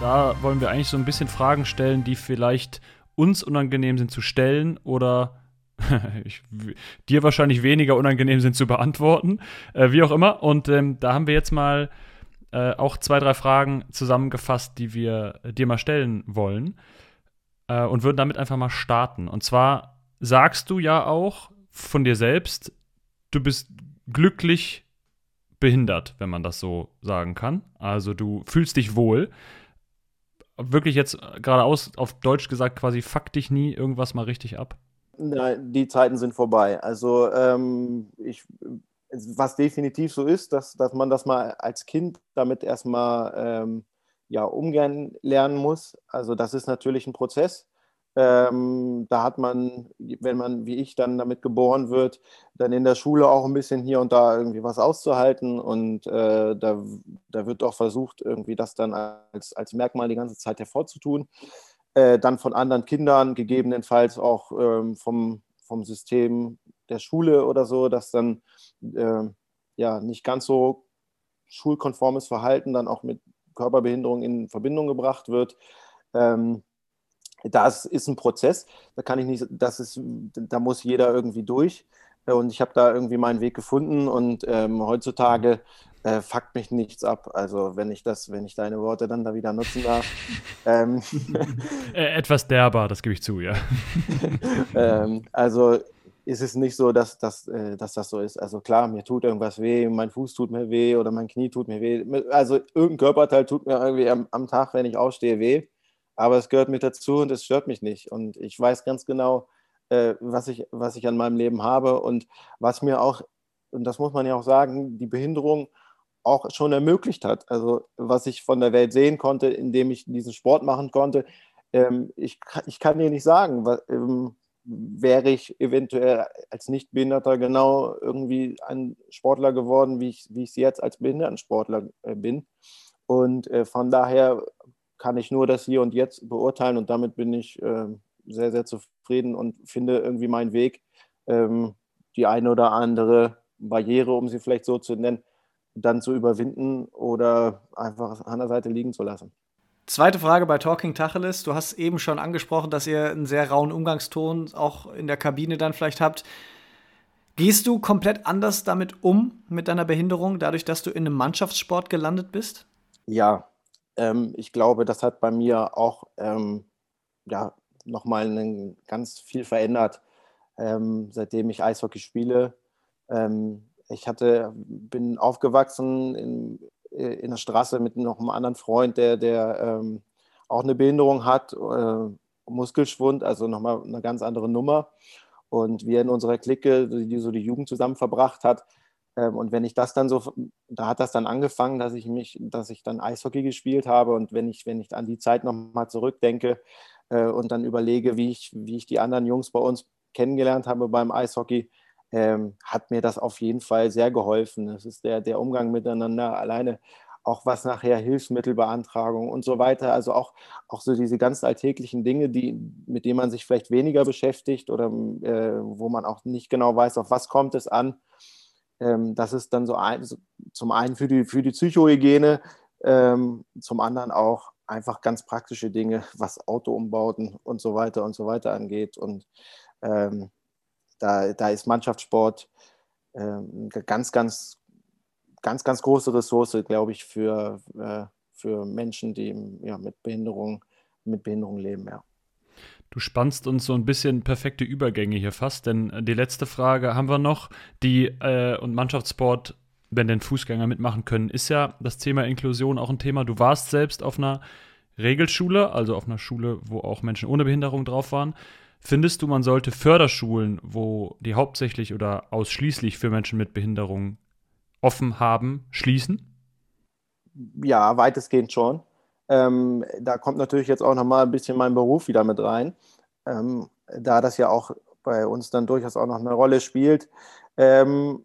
Da wollen wir eigentlich so ein bisschen Fragen stellen, die vielleicht uns unangenehm sind zu stellen oder <laughs> ich, dir wahrscheinlich weniger unangenehm sind zu beantworten, äh, wie auch immer. Und ähm, da haben wir jetzt mal äh, auch zwei, drei Fragen zusammengefasst, die wir dir mal stellen wollen äh, und würden damit einfach mal starten. Und zwar sagst du ja auch von dir selbst, du bist glücklich behindert, wenn man das so sagen kann. Also du fühlst dich wohl. Wirklich jetzt geradeaus auf Deutsch gesagt, quasi fuck dich nie irgendwas mal richtig ab. Nein, die Zeiten sind vorbei. Also ähm, ich, was definitiv so ist, dass, dass man das mal als Kind damit erstmal ähm, ja, umgehen lernen muss. Also das ist natürlich ein Prozess. Ähm, da hat man, wenn man wie ich dann damit geboren wird, dann in der Schule auch ein bisschen hier und da irgendwie was auszuhalten. Und äh, da, da wird auch versucht, irgendwie das dann als, als Merkmal die ganze Zeit hervorzutun. Äh, dann von anderen Kindern, gegebenenfalls auch ähm, vom, vom System der Schule oder so, dass dann äh, ja nicht ganz so schulkonformes Verhalten dann auch mit Körperbehinderung in Verbindung gebracht wird. Ähm, das ist ein Prozess, da kann ich nicht, das ist, da muss jeder irgendwie durch. Und ich habe da irgendwie meinen Weg gefunden und ähm, heutzutage äh, fuckt mich nichts ab. Also wenn ich das, wenn ich deine Worte dann da wieder nutzen darf. <laughs> ähm, äh, Etwas derber, das gebe ich zu, ja. <laughs> ähm, also ist es nicht so, dass, dass, äh, dass das so ist. Also klar, mir tut irgendwas weh, mein Fuß tut mir weh oder mein Knie tut mir weh. Also irgendein Körperteil tut mir irgendwie am, am Tag, wenn ich aufstehe, weh aber es gehört mit dazu und es stört mich nicht. Und ich weiß ganz genau, äh, was, ich, was ich an meinem Leben habe und was mir auch, und das muss man ja auch sagen, die Behinderung auch schon ermöglicht hat. Also was ich von der Welt sehen konnte, indem ich diesen Sport machen konnte. Ähm, ich, ich kann dir nicht sagen, was, ähm, wäre ich eventuell als Nichtbehinderter genau irgendwie ein Sportler geworden, wie ich wie jetzt als Behindertensportler äh, bin. Und äh, von daher kann ich nur das Hier und Jetzt beurteilen und damit bin ich äh, sehr, sehr zufrieden und finde irgendwie meinen Weg, ähm, die eine oder andere Barriere, um sie vielleicht so zu nennen, dann zu überwinden oder einfach an der Seite liegen zu lassen. Zweite Frage bei Talking Tacheles. Du hast eben schon angesprochen, dass ihr einen sehr rauen Umgangston auch in der Kabine dann vielleicht habt. Gehst du komplett anders damit um, mit deiner Behinderung, dadurch, dass du in einem Mannschaftssport gelandet bist? Ja, ähm, ich glaube, das hat bei mir auch ähm, ja, nochmal ganz viel verändert, ähm, seitdem ich Eishockey spiele. Ähm, ich hatte, bin aufgewachsen in, äh, in der Straße mit noch einem anderen Freund, der, der ähm, auch eine Behinderung hat, äh, Muskelschwund, also nochmal eine ganz andere Nummer. Und wir in unserer Clique, die so die Jugend zusammen verbracht hat, und wenn ich das dann so, da hat das dann angefangen, dass ich mich, dass ich dann Eishockey gespielt habe. Und wenn ich, wenn ich an die Zeit nochmal zurückdenke äh, und dann überlege, wie ich, wie ich die anderen Jungs bei uns kennengelernt habe beim Eishockey, ähm, hat mir das auf jeden Fall sehr geholfen. Es ist der, der Umgang miteinander alleine, auch was nachher Hilfsmittelbeantragung und so weiter. Also auch, auch so diese ganz alltäglichen Dinge, die, mit denen man sich vielleicht weniger beschäftigt oder äh, wo man auch nicht genau weiß, auf was kommt es an ähm, das ist dann so, ein, zum einen für die, für die Psychohygiene, ähm, zum anderen auch einfach ganz praktische Dinge, was Autoumbauten und so weiter und so weiter angeht. Und ähm, da, da ist Mannschaftssport ähm, ganz, ganz, ganz, ganz große Ressource, glaube ich, für, äh, für Menschen, die ja, mit Behinderung, mit Behinderung leben, ja. Du spannst uns so ein bisschen perfekte Übergänge hier fast, denn äh, die letzte Frage haben wir noch. Die äh, und Mannschaftssport, wenn denn Fußgänger mitmachen können, ist ja das Thema Inklusion auch ein Thema. Du warst selbst auf einer Regelschule, also auf einer Schule, wo auch Menschen ohne Behinderung drauf waren. Findest du, man sollte Förderschulen, wo die hauptsächlich oder ausschließlich für Menschen mit Behinderung offen haben, schließen? Ja, weitestgehend schon. Ähm, da kommt natürlich jetzt auch nochmal ein bisschen mein Beruf wieder mit rein, ähm, da das ja auch bei uns dann durchaus auch noch eine Rolle spielt. Ähm,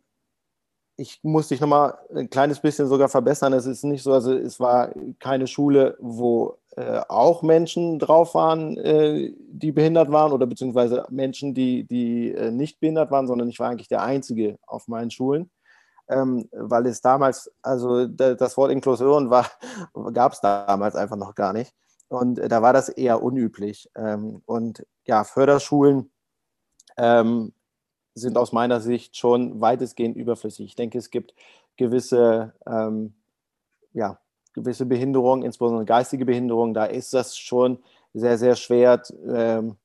ich muss dich nochmal ein kleines bisschen sogar verbessern. Es ist nicht so, also es war keine Schule, wo äh, auch Menschen drauf waren, äh, die behindert waren oder beziehungsweise Menschen, die, die äh, nicht behindert waren, sondern ich war eigentlich der Einzige auf meinen Schulen ähm, weil es damals, also das Wort Inklusion gab es damals einfach noch gar nicht. Und äh, da war das eher unüblich. Ähm, und ja, Förderschulen ähm, sind aus meiner Sicht schon weitestgehend überflüssig. Ich denke, es gibt gewisse, ähm, ja, gewisse Behinderungen, insbesondere geistige Behinderungen, da ist das schon sehr, sehr schwer ähm,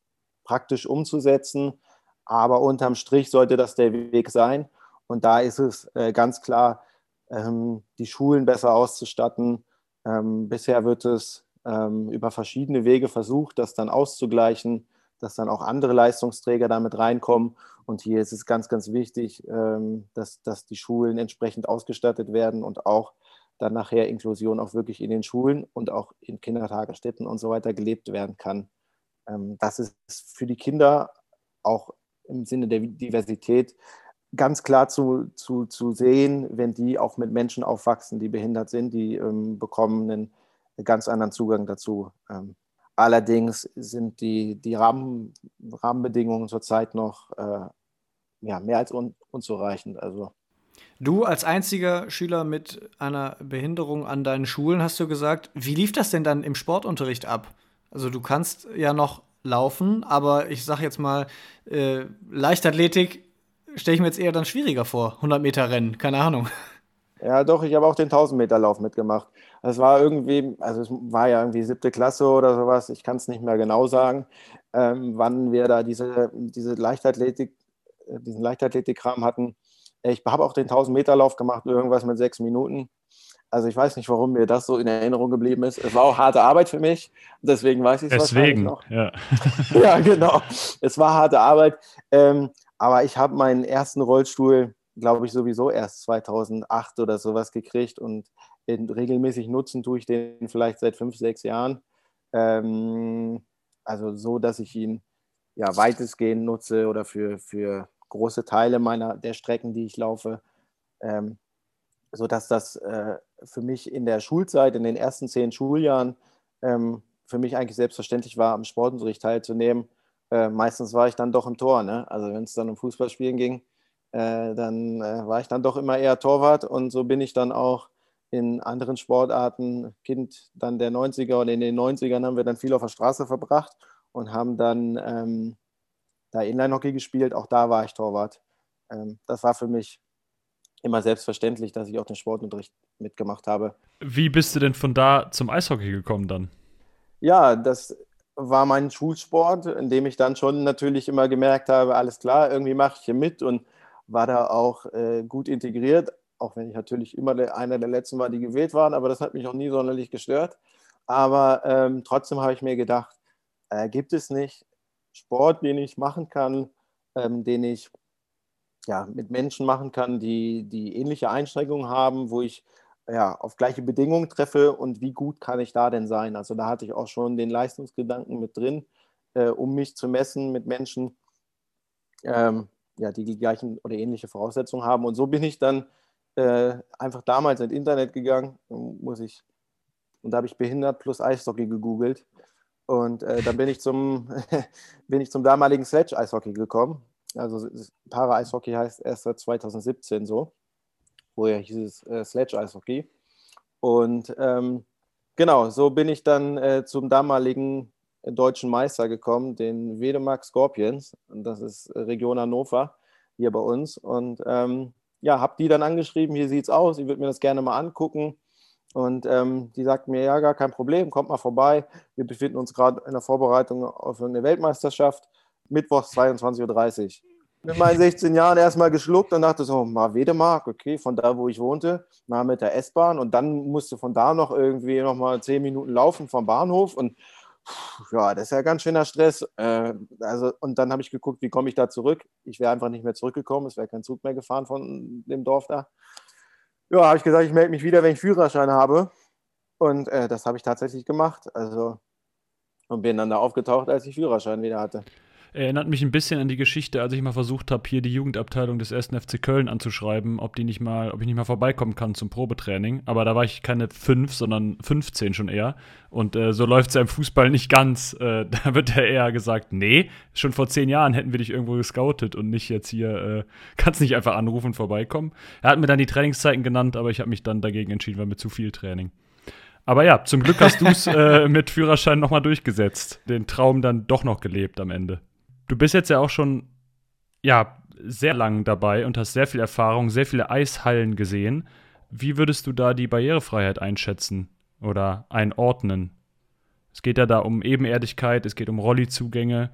praktisch umzusetzen. Aber unterm Strich sollte das der Weg sein. Und da ist es äh, ganz klar, ähm, die Schulen besser auszustatten. Ähm, bisher wird es ähm, über verschiedene Wege versucht, das dann auszugleichen, dass dann auch andere Leistungsträger damit reinkommen. Und hier ist es ganz, ganz wichtig, dass, dass die Schulen entsprechend ausgestattet werden und auch dann nachher Inklusion auch wirklich in den Schulen und auch in Kindertagesstätten und so weiter gelebt werden kann. das ist für die Kinder auch im Sinne der Diversität ganz klar zu, zu, zu sehen, wenn die auch mit Menschen aufwachsen, die behindert sind, die ähm, bekommen einen ganz anderen Zugang dazu. Ähm, allerdings sind die, die Rahmen, Rahmenbedingungen zurzeit noch äh, ja, mehr als un, unzureichend. Also Du als einziger Schüler mit einer Behinderung an deinen Schulen hast du gesagt, wie lief das denn dann im Sportunterricht ab? Also du kannst ja noch laufen, aber ich sag jetzt mal, äh, Leichtathletik stelle ich mir jetzt eher dann schwieriger vor. 100 Meter Rennen, keine Ahnung. Ja, doch, ich habe auch den 1000 Meter Lauf mitgemacht. Es war irgendwie, also es war ja irgendwie siebte Klasse oder sowas, ich kann es nicht mehr genau sagen, ähm, wann wir da diese, diese Leichtathletik, äh, diesen Leichtathletikkram hatten. Ich habe auch den 1000 Meter Lauf gemacht, irgendwas mit sechs Minuten. Also ich weiß nicht, warum mir das so in Erinnerung geblieben ist. Es war auch harte Arbeit für mich, deswegen weiß ich es wahrscheinlich noch. Ja. <laughs> ja, genau. Es war harte Arbeit. Ähm, aber ich habe meinen ersten Rollstuhl, glaube ich, sowieso erst 2008 oder sowas gekriegt und regelmäßig nutzen tue ich den vielleicht seit fünf, sechs Jahren. Ähm, also so, dass ich ihn ja weitestgehend nutze oder für, für große Teile meiner der Strecken, die ich laufe. Ähm, sodass das äh, für mich in der Schulzeit, in den ersten zehn Schuljahren, ähm, für mich eigentlich selbstverständlich war, am Sportunterricht teilzunehmen äh, meistens war ich dann doch im Tor. Ne? Also wenn es dann um Fußballspielen ging, äh, dann äh, war ich dann doch immer eher Torwart und so bin ich dann auch in anderen Sportarten, Kind dann der 90er und in den 90ern haben wir dann viel auf der Straße verbracht und haben dann ähm, da Inline-Hockey gespielt. Auch da war ich Torwart. Ähm, das war für mich immer selbstverständlich, dass ich auch den Sportunterricht mitgemacht habe. Wie bist du denn von da zum Eishockey gekommen dann? Ja, das war mein Schulsport, in dem ich dann schon natürlich immer gemerkt habe, alles klar, irgendwie mache ich hier mit und war da auch äh, gut integriert, auch wenn ich natürlich immer einer der Letzten war, die gewählt waren, aber das hat mich auch nie sonderlich gestört. Aber ähm, trotzdem habe ich mir gedacht, äh, gibt es nicht Sport, den ich machen kann, ähm, den ich ja, mit Menschen machen kann, die, die ähnliche Einschränkungen haben, wo ich ja, auf gleiche Bedingungen treffe und wie gut kann ich da denn sein? Also da hatte ich auch schon den Leistungsgedanken mit drin, äh, um mich zu messen mit Menschen, ähm, ja, die die gleichen oder ähnliche Voraussetzungen haben. Und so bin ich dann äh, einfach damals ins Internet gegangen, muss ich, und da habe ich behindert plus Eishockey gegoogelt. Und äh, dann bin ich zum, <laughs> bin ich zum damaligen Sledge-Eishockey gekommen. Also Para-Eishockey heißt erst seit 2017 so. Vorher hieß es äh, Sledge-Eishockey. Und ähm, genau, so bin ich dann äh, zum damaligen deutschen Meister gekommen, den Wedemark Scorpions. Und das ist Region Hannover hier bei uns. Und ähm, ja, habe die dann angeschrieben, hier sieht es aus, ich würde mir das gerne mal angucken. Und ähm, die sagten mir, ja, gar kein Problem, kommt mal vorbei. Wir befinden uns gerade in der Vorbereitung auf eine Weltmeisterschaft, mittwochs 22.30 Uhr mit meinen 16 Jahren erstmal geschluckt und dachte so, mal Wedemark, okay, von da, wo ich wohnte, mal mit der S-Bahn und dann musste von da noch irgendwie nochmal 10 Minuten laufen vom Bahnhof und ja, das ist ja ganz schöner Stress. Äh, also, und dann habe ich geguckt, wie komme ich da zurück. Ich wäre einfach nicht mehr zurückgekommen, es wäre kein Zug mehr gefahren von dem Dorf da. Ja, habe ich gesagt, ich melde mich wieder, wenn ich Führerschein habe. Und äh, das habe ich tatsächlich gemacht. Also, und bin dann da aufgetaucht, als ich Führerschein wieder hatte. Erinnert mich ein bisschen an die Geschichte, als ich mal versucht habe, hier die Jugendabteilung des 1. FC Köln anzuschreiben, ob die nicht mal, ob ich nicht mal vorbeikommen kann zum Probetraining. Aber da war ich keine fünf, sondern 15 schon eher. Und äh, so läuft es ja im Fußball nicht ganz. Äh, <laughs> da wird ja eher gesagt, nee, schon vor zehn Jahren hätten wir dich irgendwo gescoutet und nicht jetzt hier, äh, kannst nicht einfach anrufen und vorbeikommen. Er hat mir dann die Trainingszeiten genannt, aber ich habe mich dann dagegen entschieden, weil mir zu viel Training. Aber ja, zum Glück hast du es <laughs> äh, mit Führerschein nochmal durchgesetzt. Den Traum dann doch noch gelebt am Ende. Du bist jetzt ja auch schon, ja, sehr lang dabei und hast sehr viel Erfahrung, sehr viele Eishallen gesehen. Wie würdest du da die Barrierefreiheit einschätzen oder einordnen? Es geht ja da um Ebenerdigkeit, es geht um Rollizugänge.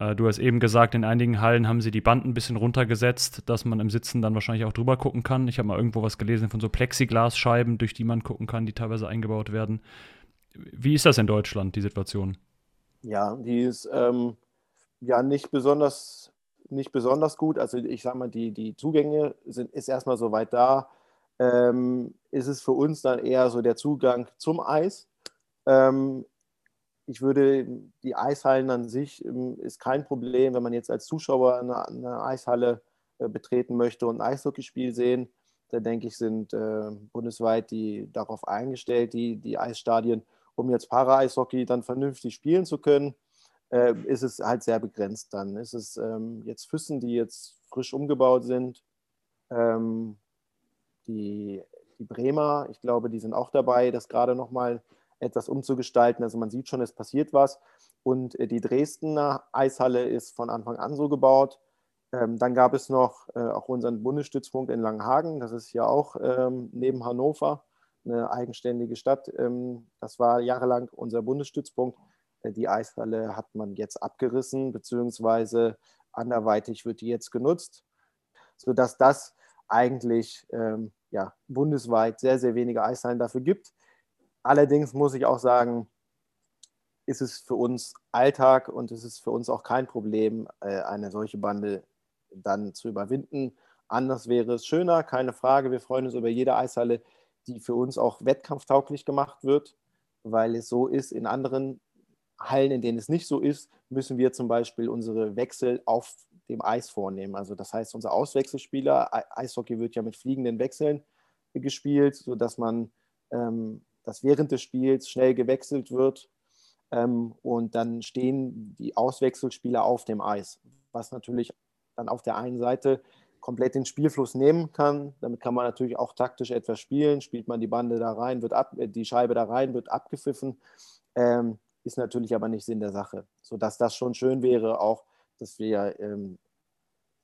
Äh, du hast eben gesagt, in einigen Hallen haben sie die Banden ein bisschen runtergesetzt, dass man im Sitzen dann wahrscheinlich auch drüber gucken kann. Ich habe mal irgendwo was gelesen von so Plexiglasscheiben, durch die man gucken kann, die teilweise eingebaut werden. Wie ist das in Deutschland, die Situation? Ja, die ist ähm, ja nicht besonders, nicht besonders gut. Also ich sage mal, die, die Zugänge sind, ist erstmal so weit da. Ähm, ist es für uns dann eher so der Zugang zum Eis. Ähm, ich würde die Eishallen an sich ähm, ist kein Problem, wenn man jetzt als Zuschauer eine, eine Eishalle äh, betreten möchte und ein Eishockeyspiel sehen. Da denke ich, sind äh, bundesweit die darauf eingestellt, die, die Eisstadien, um jetzt Para-Eishockey dann vernünftig spielen zu können, äh, ist es halt sehr begrenzt dann. Ist es ähm, jetzt Füssen, die jetzt frisch umgebaut sind, ähm, die, die Bremer, ich glaube, die sind auch dabei, das gerade nochmal etwas umzugestalten. Also man sieht schon, es passiert was. Und äh, die Dresdner Eishalle ist von Anfang an so gebaut. Ähm, dann gab es noch äh, auch unseren Bundesstützpunkt in Langenhagen. Das ist ja auch ähm, neben Hannover eine eigenständige Stadt. Ähm, das war jahrelang unser Bundesstützpunkt. Äh, die Eishalle hat man jetzt abgerissen, beziehungsweise anderweitig wird die jetzt genutzt, sodass das eigentlich ähm, ja, bundesweit sehr, sehr wenige Eishallen dafür gibt. Allerdings muss ich auch sagen, ist es für uns Alltag und es ist für uns auch kein Problem, äh, eine solche Bande dann zu überwinden. Anders wäre es schöner, keine Frage. Wir freuen uns über jede Eishalle, die für uns auch wettkampftauglich gemacht wird, weil es so ist. In anderen Hallen, in denen es nicht so ist, müssen wir zum Beispiel unsere Wechsel auf dem Eis vornehmen. Also das heißt, unser Auswechselspieler, Eishockey wird ja mit fliegenden Wechseln gespielt, sodass man ähm, dass während des Spiels schnell gewechselt wird ähm, und dann stehen die Auswechselspieler auf dem Eis, was natürlich dann auf der einen Seite komplett den Spielfluss nehmen kann. Damit kann man natürlich auch taktisch etwas spielen. Spielt man die Bande da rein, wird ab, äh, die Scheibe da rein, wird abgepfiffen. Ähm, ist natürlich aber nicht Sinn der Sache. Sodass das schon schön wäre, auch, dass wir ähm,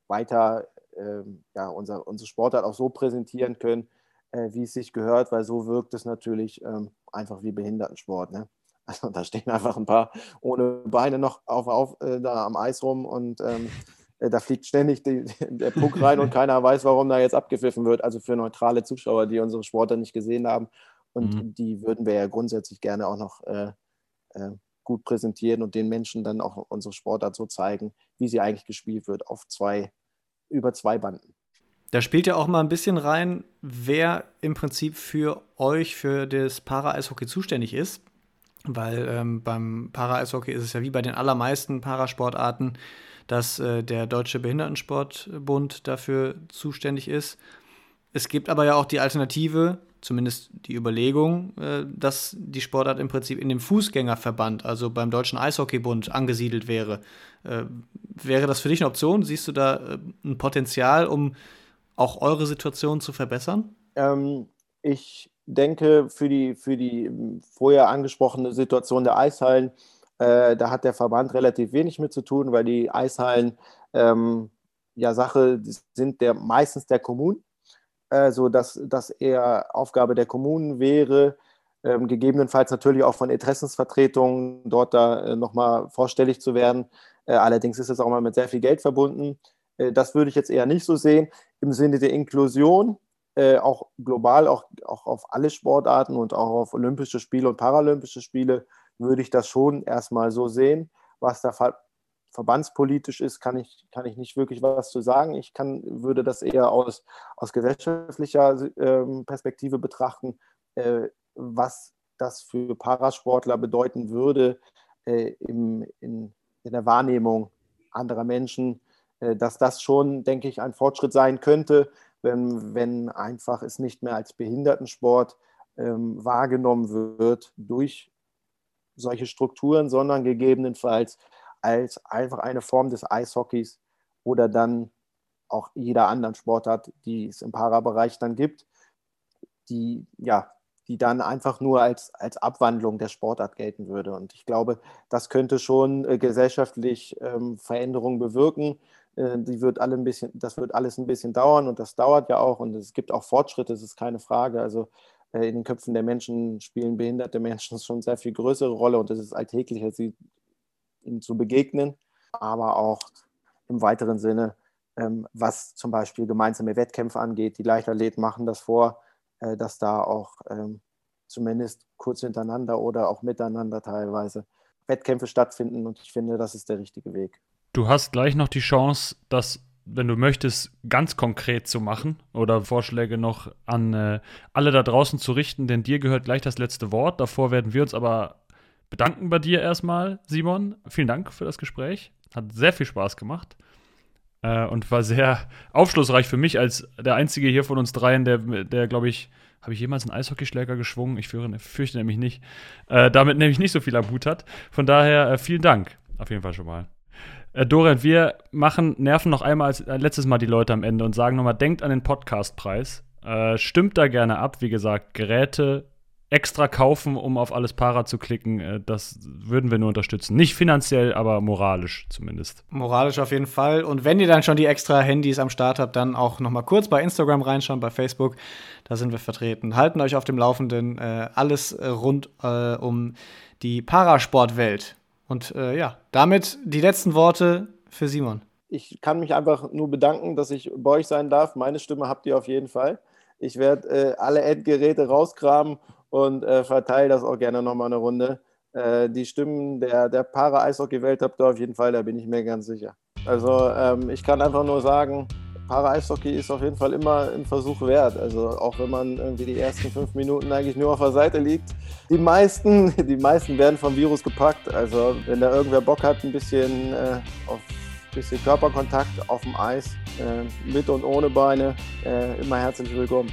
weiter ähm, ja, unser, unsere Sportart auch so präsentieren können, äh, wie es sich gehört, weil so wirkt es natürlich ähm, einfach wie Behindertensport. Ne? <laughs> Also da stehen einfach ein paar ohne Beine noch auf, auf äh, da am Eis rum und ähm, äh, da fliegt ständig die, <laughs> der Puck rein und keiner weiß, warum da jetzt abgepfiffen wird. Also für neutrale Zuschauer, die unsere Sportler nicht gesehen haben. Und mhm. die würden wir ja grundsätzlich gerne auch noch äh, gut präsentieren und den Menschen dann auch unsere Sportart so zeigen, wie sie eigentlich gespielt wird, auf zwei, über zwei Banden. Da spielt ja auch mal ein bisschen rein, wer im Prinzip für euch, für das Para-Eishockey zuständig ist. Weil ähm, beim Para-Eishockey ist es ja wie bei den allermeisten Parasportarten, dass äh, der Deutsche Behindertensportbund dafür zuständig ist. Es gibt aber ja auch die Alternative, zumindest die Überlegung, äh, dass die Sportart im Prinzip in dem Fußgängerverband, also beim Deutschen Eishockeybund, angesiedelt wäre. Äh, wäre das für dich eine Option? Siehst du da äh, ein Potenzial, um auch eure Situation zu verbessern? Ähm, ich denke, für die, für die vorher angesprochene Situation der Eishallen, äh, da hat der Verband relativ wenig mit zu tun, weil die Eishallen ähm, ja Sache sind der meistens der Kommunen, äh, so dass das eher Aufgabe der Kommunen wäre, ähm, gegebenenfalls natürlich auch von Interessensvertretungen dort da äh, nochmal vorstellig zu werden. Äh, allerdings ist es auch mal mit sehr viel Geld verbunden. Äh, das würde ich jetzt eher nicht so sehen. Im Sinne der Inklusion, äh, auch global, auch, auch auf alle Sportarten und auch auf Olympische Spiele und Paralympische Spiele, würde ich das schon erstmal so sehen. Was da verbandspolitisch ist, kann ich, kann ich nicht wirklich was zu sagen. Ich kann, würde das eher aus, aus gesellschaftlicher ähm, Perspektive betrachten, äh, was das für Parasportler bedeuten würde äh, im, in, in der Wahrnehmung anderer Menschen, äh, dass das schon, denke ich, ein Fortschritt sein könnte, wenn, wenn einfach es nicht mehr als Behindertensport ähm, wahrgenommen wird durch solche Strukturen, sondern gegebenenfalls als einfach eine Form des Eishockeys oder dann auch jeder anderen Sportart, die es im Parabereich dann gibt, die ja, die dann einfach nur als, als Abwandlung der Sportart gelten würde. Und ich glaube, das könnte schon äh, gesellschaftlich ähm, Veränderungen bewirken. Äh, die wird alle ein bisschen, das wird alles ein bisschen dauern und das dauert ja auch und es gibt auch Fortschritte, das ist keine Frage. Also äh, in den Köpfen der Menschen spielen behinderte Menschen <laughs> schon sehr viel größere Rolle und es ist alltäglicher, sie ihnen zu begegnen, aber auch im weiteren Sinne, ähm, was zum Beispiel gemeinsame Wettkämpfe angeht. Die Leichtathleten machen das vor, äh, dass da auch ähm, zumindest kurz hintereinander oder auch miteinander teilweise Wettkämpfe stattfinden und ich finde, das ist der richtige Weg. Du hast gleich noch die Chance, das, wenn du möchtest, ganz konkret zu machen oder Vorschläge noch an äh, alle da draußen zu richten, denn dir gehört gleich das letzte Wort. Davor werden wir uns aber bedanken bei dir erstmal, Simon. Vielen Dank für das Gespräch. Hat sehr viel Spaß gemacht. Äh, und war sehr <laughs> aufschlussreich für mich als der einzige hier von uns dreien, der, der glaube ich, habe ich jemals einen Eishockeyschläger geschwungen? Ich fürchte, fürchte nämlich nicht. Äh, damit nämlich nicht so viel am Hut hat. Von daher äh, vielen Dank. Auf jeden Fall schon mal. Äh, Dorian, wir machen, nerven noch einmal als äh, letztes Mal die Leute am Ende und sagen nochmal, denkt an den Podcastpreis. Äh, stimmt da gerne ab. Wie gesagt, Geräte extra kaufen, um auf alles Para zu klicken, äh, das würden wir nur unterstützen. Nicht finanziell, aber moralisch zumindest. Moralisch auf jeden Fall. Und wenn ihr dann schon die extra Handys am Start habt, dann auch noch mal kurz bei Instagram reinschauen, bei Facebook. Da sind wir vertreten. Halten euch auf dem Laufenden. Äh, alles äh, rund äh, um die Parasportwelt. Und äh, ja, damit die letzten Worte für Simon. Ich kann mich einfach nur bedanken, dass ich bei euch sein darf. Meine Stimme habt ihr auf jeden Fall. Ich werde äh, alle Endgeräte rauskramen und äh, verteile das auch gerne nochmal eine Runde. Äh, die Stimmen der, der Para-Eishockey-Welt habt ihr auf jeden Fall, da bin ich mir ganz sicher. Also ähm, ich kann einfach nur sagen, Para-Eishockey ist auf jeden Fall immer ein Versuch wert. Also auch wenn man irgendwie die ersten fünf Minuten eigentlich nur auf der Seite liegt. Die meisten, <laughs> die meisten werden vom Virus gepackt. Also wenn da irgendwer Bock hat, ein bisschen äh, auf bisschen Körperkontakt auf dem Eis, äh, mit und ohne Beine, äh, immer herzlich willkommen.